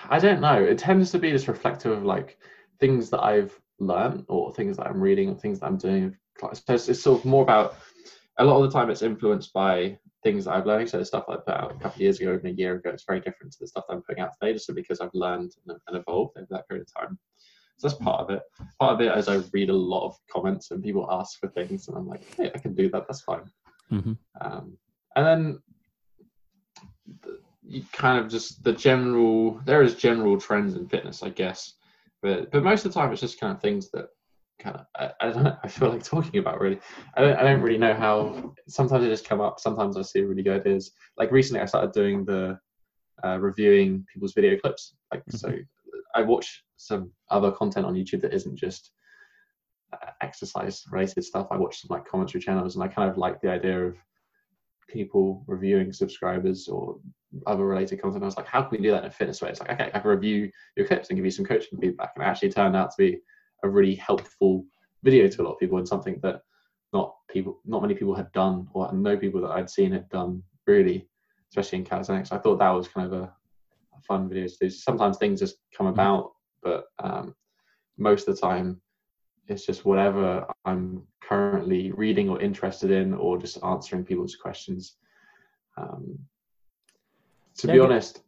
I don't know. It tends to be just reflective of like things that I've learned or things that I'm reading or things that I'm doing. So it's, it's sort of more about a lot of the time it's influenced by things that I've learned. So the stuff I put out a couple of years ago, and a year ago, it's very different to the stuff I'm putting out today, just because I've learned and, evolved over that period of time. So that's part of it. Part of it is I read a lot of comments and people ask for things, and I'm like, hey, I can do that. That's fine. Mm-hmm. Um, and then you kind of just the general there is general trends in fitness, I guess, but but most of the time it's just kind of things that kind of I, I don't I feel like talking about really. I don't I don't really know how. Sometimes they just come up. Sometimes I see really good ideas. Like recently, I started doing the uh, reviewing people's video clips. Like mm-hmm. so, I watch some other content on YouTube that isn't just uh, exercise related stuff. I watch some like commentary channels, and I kind of like the idea of people reviewing subscribers or other related content. I was like, how can we do that in a fitness way? It's like, okay, I can review your clips and give you some coaching feedback. And it actually turned out to be a really helpful video to a lot of people and something that not people, not many people had done, or no people that I'd seen had done really, especially in calisthenics. I thought that was kind of a, a fun video to do. Sometimes things just come mm-hmm. about, but um, most of the time it's just whatever I'm currently reading or interested in, or just answering people's questions. Um, to be honest,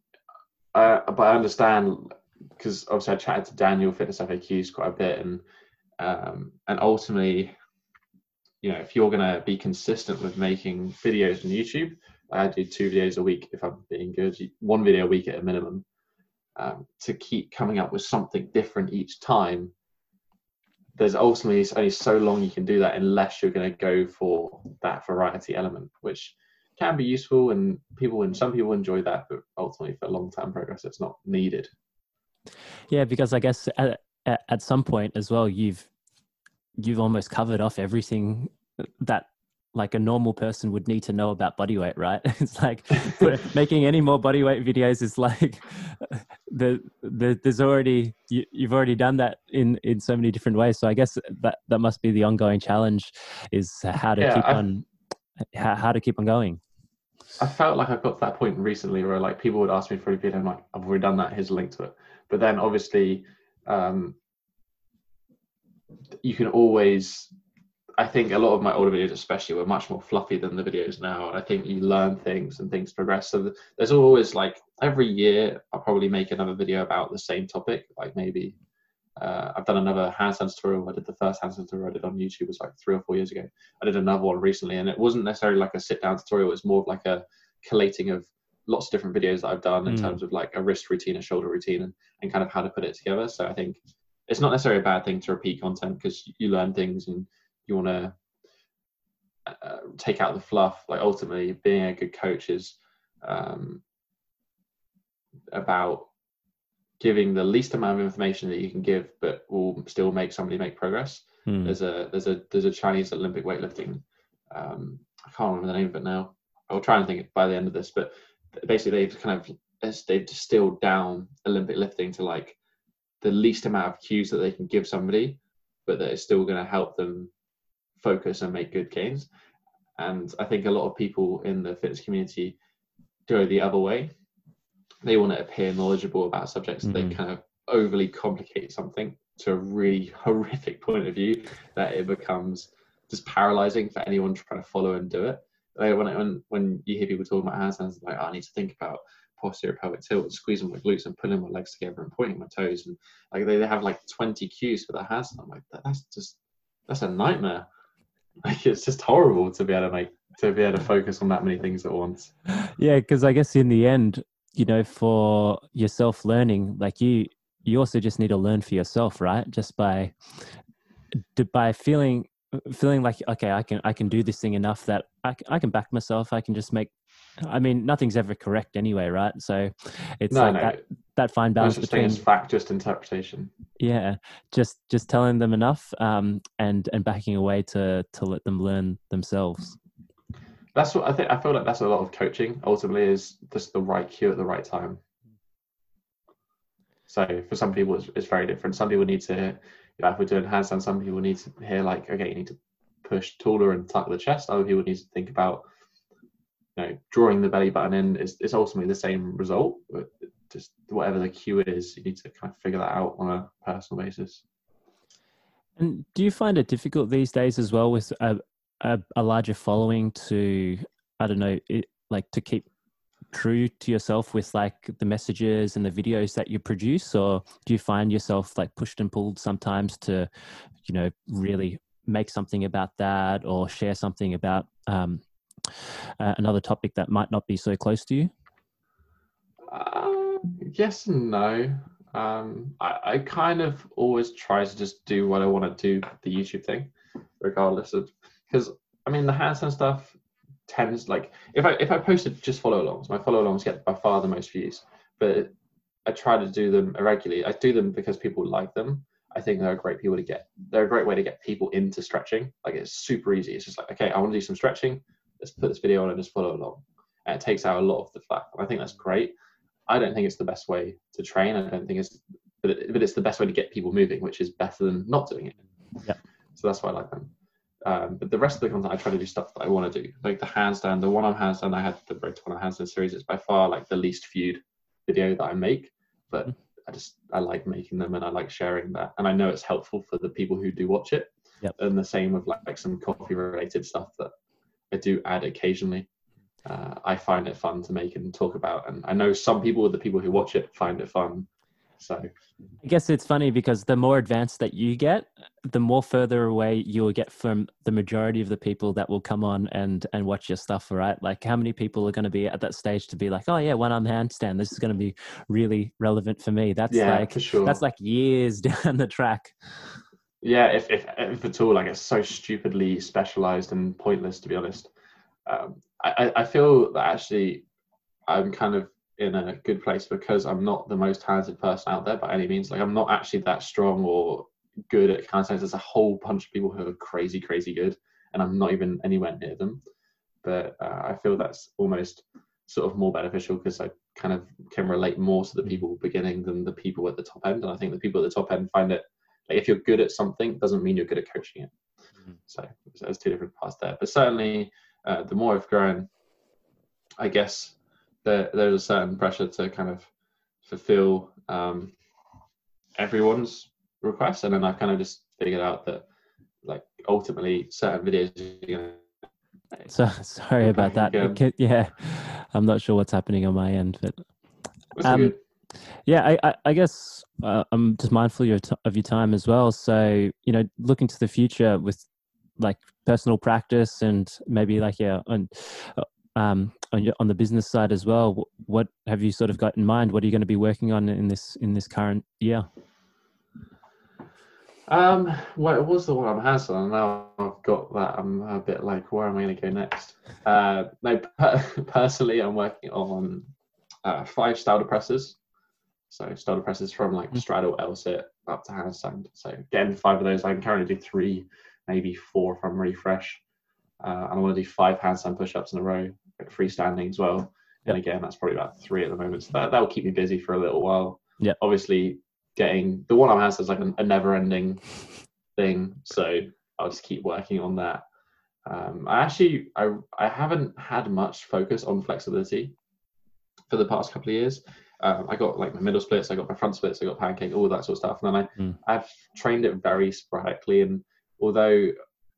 uh, but I understand because obviously I chatted to Daniel Fitness FAQs quite a bit, and um, and ultimately, you know, if you're going to be consistent with making videos on YouTube, I do two videos a week if I'm being good, one video a week at a minimum. Um, to keep coming up with something different each time, there's ultimately only so long you can do that unless you're going to go for that variety element, which can be useful and people and some people enjoy that, but ultimately for long term progress, it's not needed. Yeah, because I guess at, at some point as well, you've you've almost covered off everything that like a normal person would need to know about body weight, right? It's like making any more body weight videos is like the, the there's already you, you've already done that in in so many different ways. So I guess that that must be the ongoing challenge is how to yeah, keep I, on how, how to keep on going. I felt like I got to that point recently where like people would ask me for a video, and I'm like, I've already done that. Here's a link to it. But then obviously, um, you can always. I think a lot of my older videos, especially, were much more fluffy than the videos now, and I think you learn things and things progress. So there's always like every year, I'll probably make another video about the same topic, like maybe uh, I've done another handstand tutorial. I did the first handstand tutorial I did on YouTube was like three or four years ago. I did another one recently, and it wasn't necessarily like a sit down tutorial. It was more of like a collating of lots of different videos that I've done in mm. terms of like a wrist routine, a shoulder routine, and, and kind of how to put it together. So I think it's not necessarily a bad thing to repeat content because you learn things and you want to uh, take out the fluff. Like ultimately, being a good coach is um, about giving the least amount of information that you can give, but will still make somebody make progress. Hmm. There's a there's a there's a Chinese Olympic weightlifting. Um, I can't remember the name of it now. I'll try and think it by the end of this, but basically they've kind of they've distilled down Olympic lifting to like the least amount of cues that they can give somebody, but that is still going to help them focus and make good gains. And I think a lot of people in the fitness community go the other way they want to appear knowledgeable about subjects mm-hmm. they kind of overly complicate something to a really horrific point of view that it becomes just paralyzing for anyone trying to follow and do it. When, when when you hear people talking about handstands, like oh, I need to think about posterior pelvic tilt, squeezing my glutes and pulling my legs together and pointing my toes, and like they, they have like 20 cues for the handstand. I'm like that's just that's a nightmare. Like it's just horrible to be able to make to be able to focus on that many things at once. Yeah, because I guess in the end, you know for yourself learning like you you also just need to learn for yourself right just by by feeling feeling like okay i can i can do this thing enough that i, I can back myself i can just make i mean nothing's ever correct anyway right so it's no, like no. that that fine balance between fact just interpretation yeah just just telling them enough um and and backing away to to let them learn themselves that's what I think. I feel like that's a lot of coaching. Ultimately, is just the right cue at the right time. So for some people, it's, it's very different. Some people need to, know, if we're doing handstand, some people need to hear like, okay, you need to push taller and tuck the chest. Other people need to think about, you know, drawing the belly button in. Is is ultimately the same result, but just whatever the cue is, you need to kind of figure that out on a personal basis. And do you find it difficult these days as well with a, a, a larger following to, I don't know, it, like to keep true to yourself with like the messages and the videos that you produce? Or do you find yourself like pushed and pulled sometimes to you know really make something about that or share something about um, uh, another topic that might not be so close to you? Uh, yes and no. Um, I, I kind of always try to just do what i want to do the youtube thing regardless of because i mean the handstand stuff tends like if I if I posted just follow alongs, my follow alongs get by far the most views. But I try to do them irregularly. I do them because people like them. I think they're a great people to get. They're a great way to get people into stretching. Like it's super easy. It's just like okay, I want to do some stretching. Let's put this video on and just follow along. And it takes out a lot of the flack. I think that's great. I don't think it's the best way to train. I don't think it's, but, it, but it's the best way to get people moving, which is better than not doing it. Yeah. So that's why I like them. Um, but the rest of the content, I try to do stuff that I want to do. Like the handstand, the one-arm handstand, I had the Road One on handstand series. It's by far like the least viewed video that I make, but mm-hmm. I just I like making them and I like sharing that, and I know it's helpful for the people who do watch it. Yep. And the same with like, like some coffee related stuff that I do add occasionally. Uh, I find it fun to make and talk about, and I know some people, the people who watch it, find it fun so I guess it's funny because the more advanced that you get, the more further away you will get from the majority of the people that will come on and and watch your stuff, right? Like how many people are going to be at that stage to be like, oh yeah, one arm handstand, this is going to be really relevant for me. That's yeah, like sure. that's like years down the track. Yeah, if if if at all, like it's so stupidly specialized and pointless to be honest. Um, I I feel that actually I'm kind of in a good place because I'm not the most talented person out there by any means. Like I'm not actually that strong or good at handstands. There's a whole bunch of people who are crazy, crazy good, and I'm not even anywhere near them. But uh, I feel that's almost sort of more beneficial because I kind of can relate more to the mm. people beginning than the people at the top end. And I think the people at the top end find it like if you're good at something, doesn't mean you're good at coaching it. Mm-hmm. So there's two different paths there. But certainly, uh, the more I've grown, I guess there, there's a certain pressure to kind of fulfill um, everyone's requests, and then I kind of just figured out that like ultimately certain videos. So sorry about that. yeah, I'm not sure what's happening on my end, but um, yeah, I, I, I guess uh, I'm just mindful of your, t- of your time as well. So you know, looking to the future with like personal practice and maybe like yeah, and uh, um, on, your, on the business side as well, what have you sort of got in mind? What are you going to be working on in this in this current year? Um, well, it was the one I'm Hassel, and now I've got that. I'm a bit like, where am I going to go next? Uh, no, personally, I'm working on uh, five stalder presses. So stalder presses from like mm-hmm. straddle, L-sit up to handstand. So getting five of those. I can currently do three, maybe four if I'm really fresh. Uh, and I want to do five handstand push-ups in a row freestanding as well. And again, that's probably about three at the moment. So that, that will keep me busy for a little while. Yeah. Obviously, getting the one I'm has is like a, a never ending thing. So I'll just keep working on that. Um, I actually I I haven't had much focus on flexibility for the past couple of years. Um, I got like my middle splits, I got my front splits, I got pancake, all that sort of stuff. And then I mm. I've trained it very sporadically. And although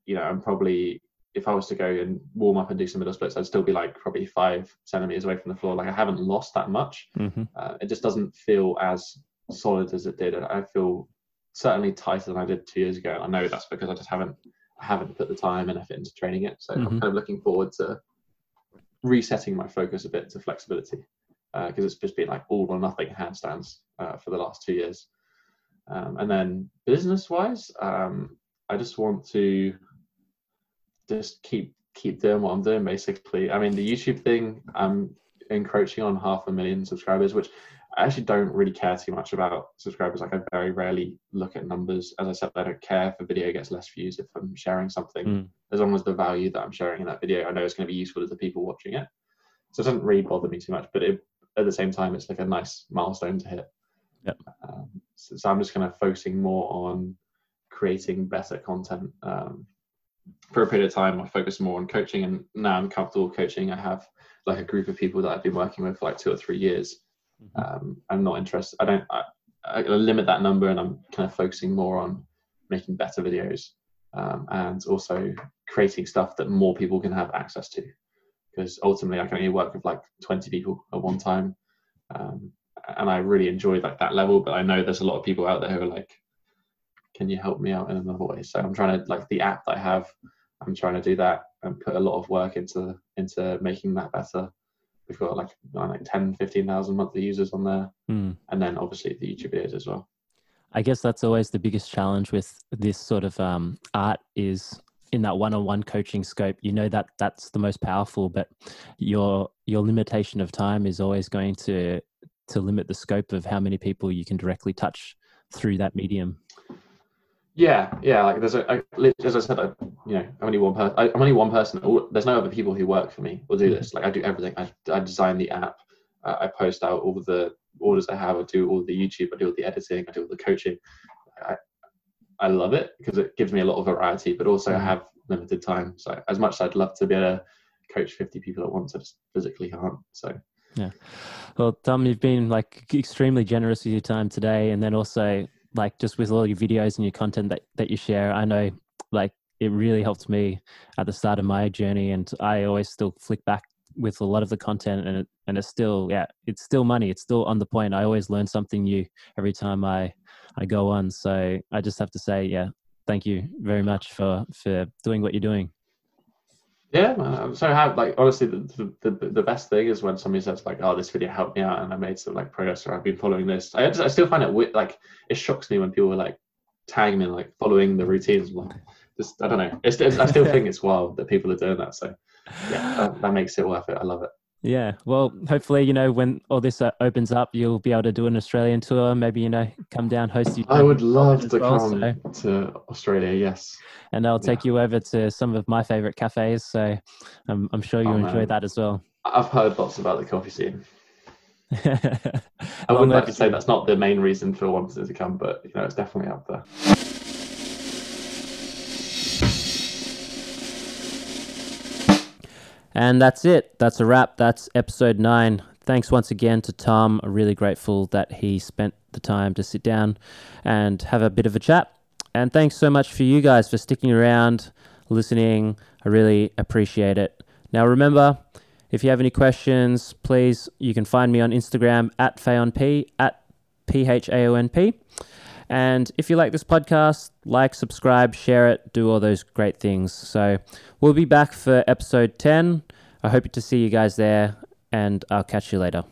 you know I'm probably if I was to go and warm up and do some middle splits, I'd still be like probably five centimeters away from the floor. Like I haven't lost that much. Mm-hmm. Uh, it just doesn't feel as solid as it did. I feel certainly tighter than I did two years ago. I know that's because I just haven't I haven't put the time and effort into training it. So mm-hmm. I'm kind of looking forward to resetting my focus a bit to flexibility because uh, it's just been like all or nothing handstands uh, for the last two years. Um, and then business wise, um, I just want to just keep keep doing what I'm doing basically. I mean the YouTube thing, I'm encroaching on half a million subscribers, which I actually don't really care too much about subscribers. Like I very rarely look at numbers. As I said, I don't care if a video gets less views if I'm sharing something, Mm. as long as the value that I'm sharing in that video, I know it's going to be useful to the people watching it. So it doesn't really bother me too much. But it, at the same time, it's like a nice milestone to hit. Yep. Um, so, so I'm just kind of focusing more on creating better content. Um, for a period of time, I focused more on coaching, and now I'm comfortable coaching. I have like a group of people that I've been working with for like two or three years. Mhm. Um, I'm not interested. I don't. I, I limit that number, and I'm kind of focusing more on making better videos um, and also creating stuff that more people can have access to. Because ultimately, I can only work with like 20 people at one time, um, and I really enjoy like that level. But I know there's a lot of people out there who are like, "Can you help me out in another way?" So I'm trying to like the app that I have. I'm trying to do that and put a lot of work into into making that better. We've got like don't 10, 15,000 monthly users on there, Mm. and then obviously the YouTube videos as well. I guess that's always the biggest challenge with this sort of um, art is in that one-on-one coaching scope. You know that that's the most powerful, but your your limitation of time is always going to to limit the scope of how many people you can directly touch through that medium. Yeah, yeah. Like there's a, I, as I said, I, you know, I'm only one person. I'm only one person. All- There's no other people who work for me or do this. Like I do everything. I, I design the app. Uh, I post out all the orders I have. I do all the YouTube. I do all the editing. I do all the coaching. I, I love it because it gives me a lot of variety. But also, I Mhm. have limited time. So as much as I'd love to be able to coach 50 people at once, I just physically can't. So yeah. Well, Tom, you've been like extremely generous with your time today, and then also like just with all your videos and your content that that you share. I know like it really helped me at the start of my journey, and I always still flick back with a lot of the content, and it, and it's still yeah, it's still money. It's still on the point. I always learn something new every time I I go on. So I just have to say, yeah, thank you very much for for doing what you're doing. Yeah, man, I'm so happy. Like honestly, the, the the the best thing is when somebody says like, "Oh, this video helped me out, and I made some like progress, or I've been following this." I just, I still find it weird. Like it shocks me when people are like tagging me like following the routines. Like, just I don't know. It's, it's I still think it's wild that people are doing that. So yeah, that, that makes it worth it. I love it. Yeah, well, hopefully, you know, when all this uh, opens up, you'll be able to do an Australian tour. Maybe you know, come down, host you. I would love to well, come so- to Australia. Yes. and I'll take you over to some of my favorite cafes. So I'm, I'm sure you'll Oh, enjoy man. that as well. I've heard lots about the coffee scene. I wouldn't like to say that's not the main reason for wanting to come, but you know, it's definitely up there. And that's it. That's a wrap. That's episode nine. Thanks once again to Tom. Really grateful that he spent the time to sit down and have a bit of a chat. And thanks so much for you guys for sticking around, listening. I really appreciate it. Now, remember, if you have any questions, please, you can find me on Instagram at PhaonP, at P H A O N P. And if you like this podcast, like, subscribe, share it, do all those great things. So we'll be back for episode 10. I hope to see you guys there, and I'll catch you later.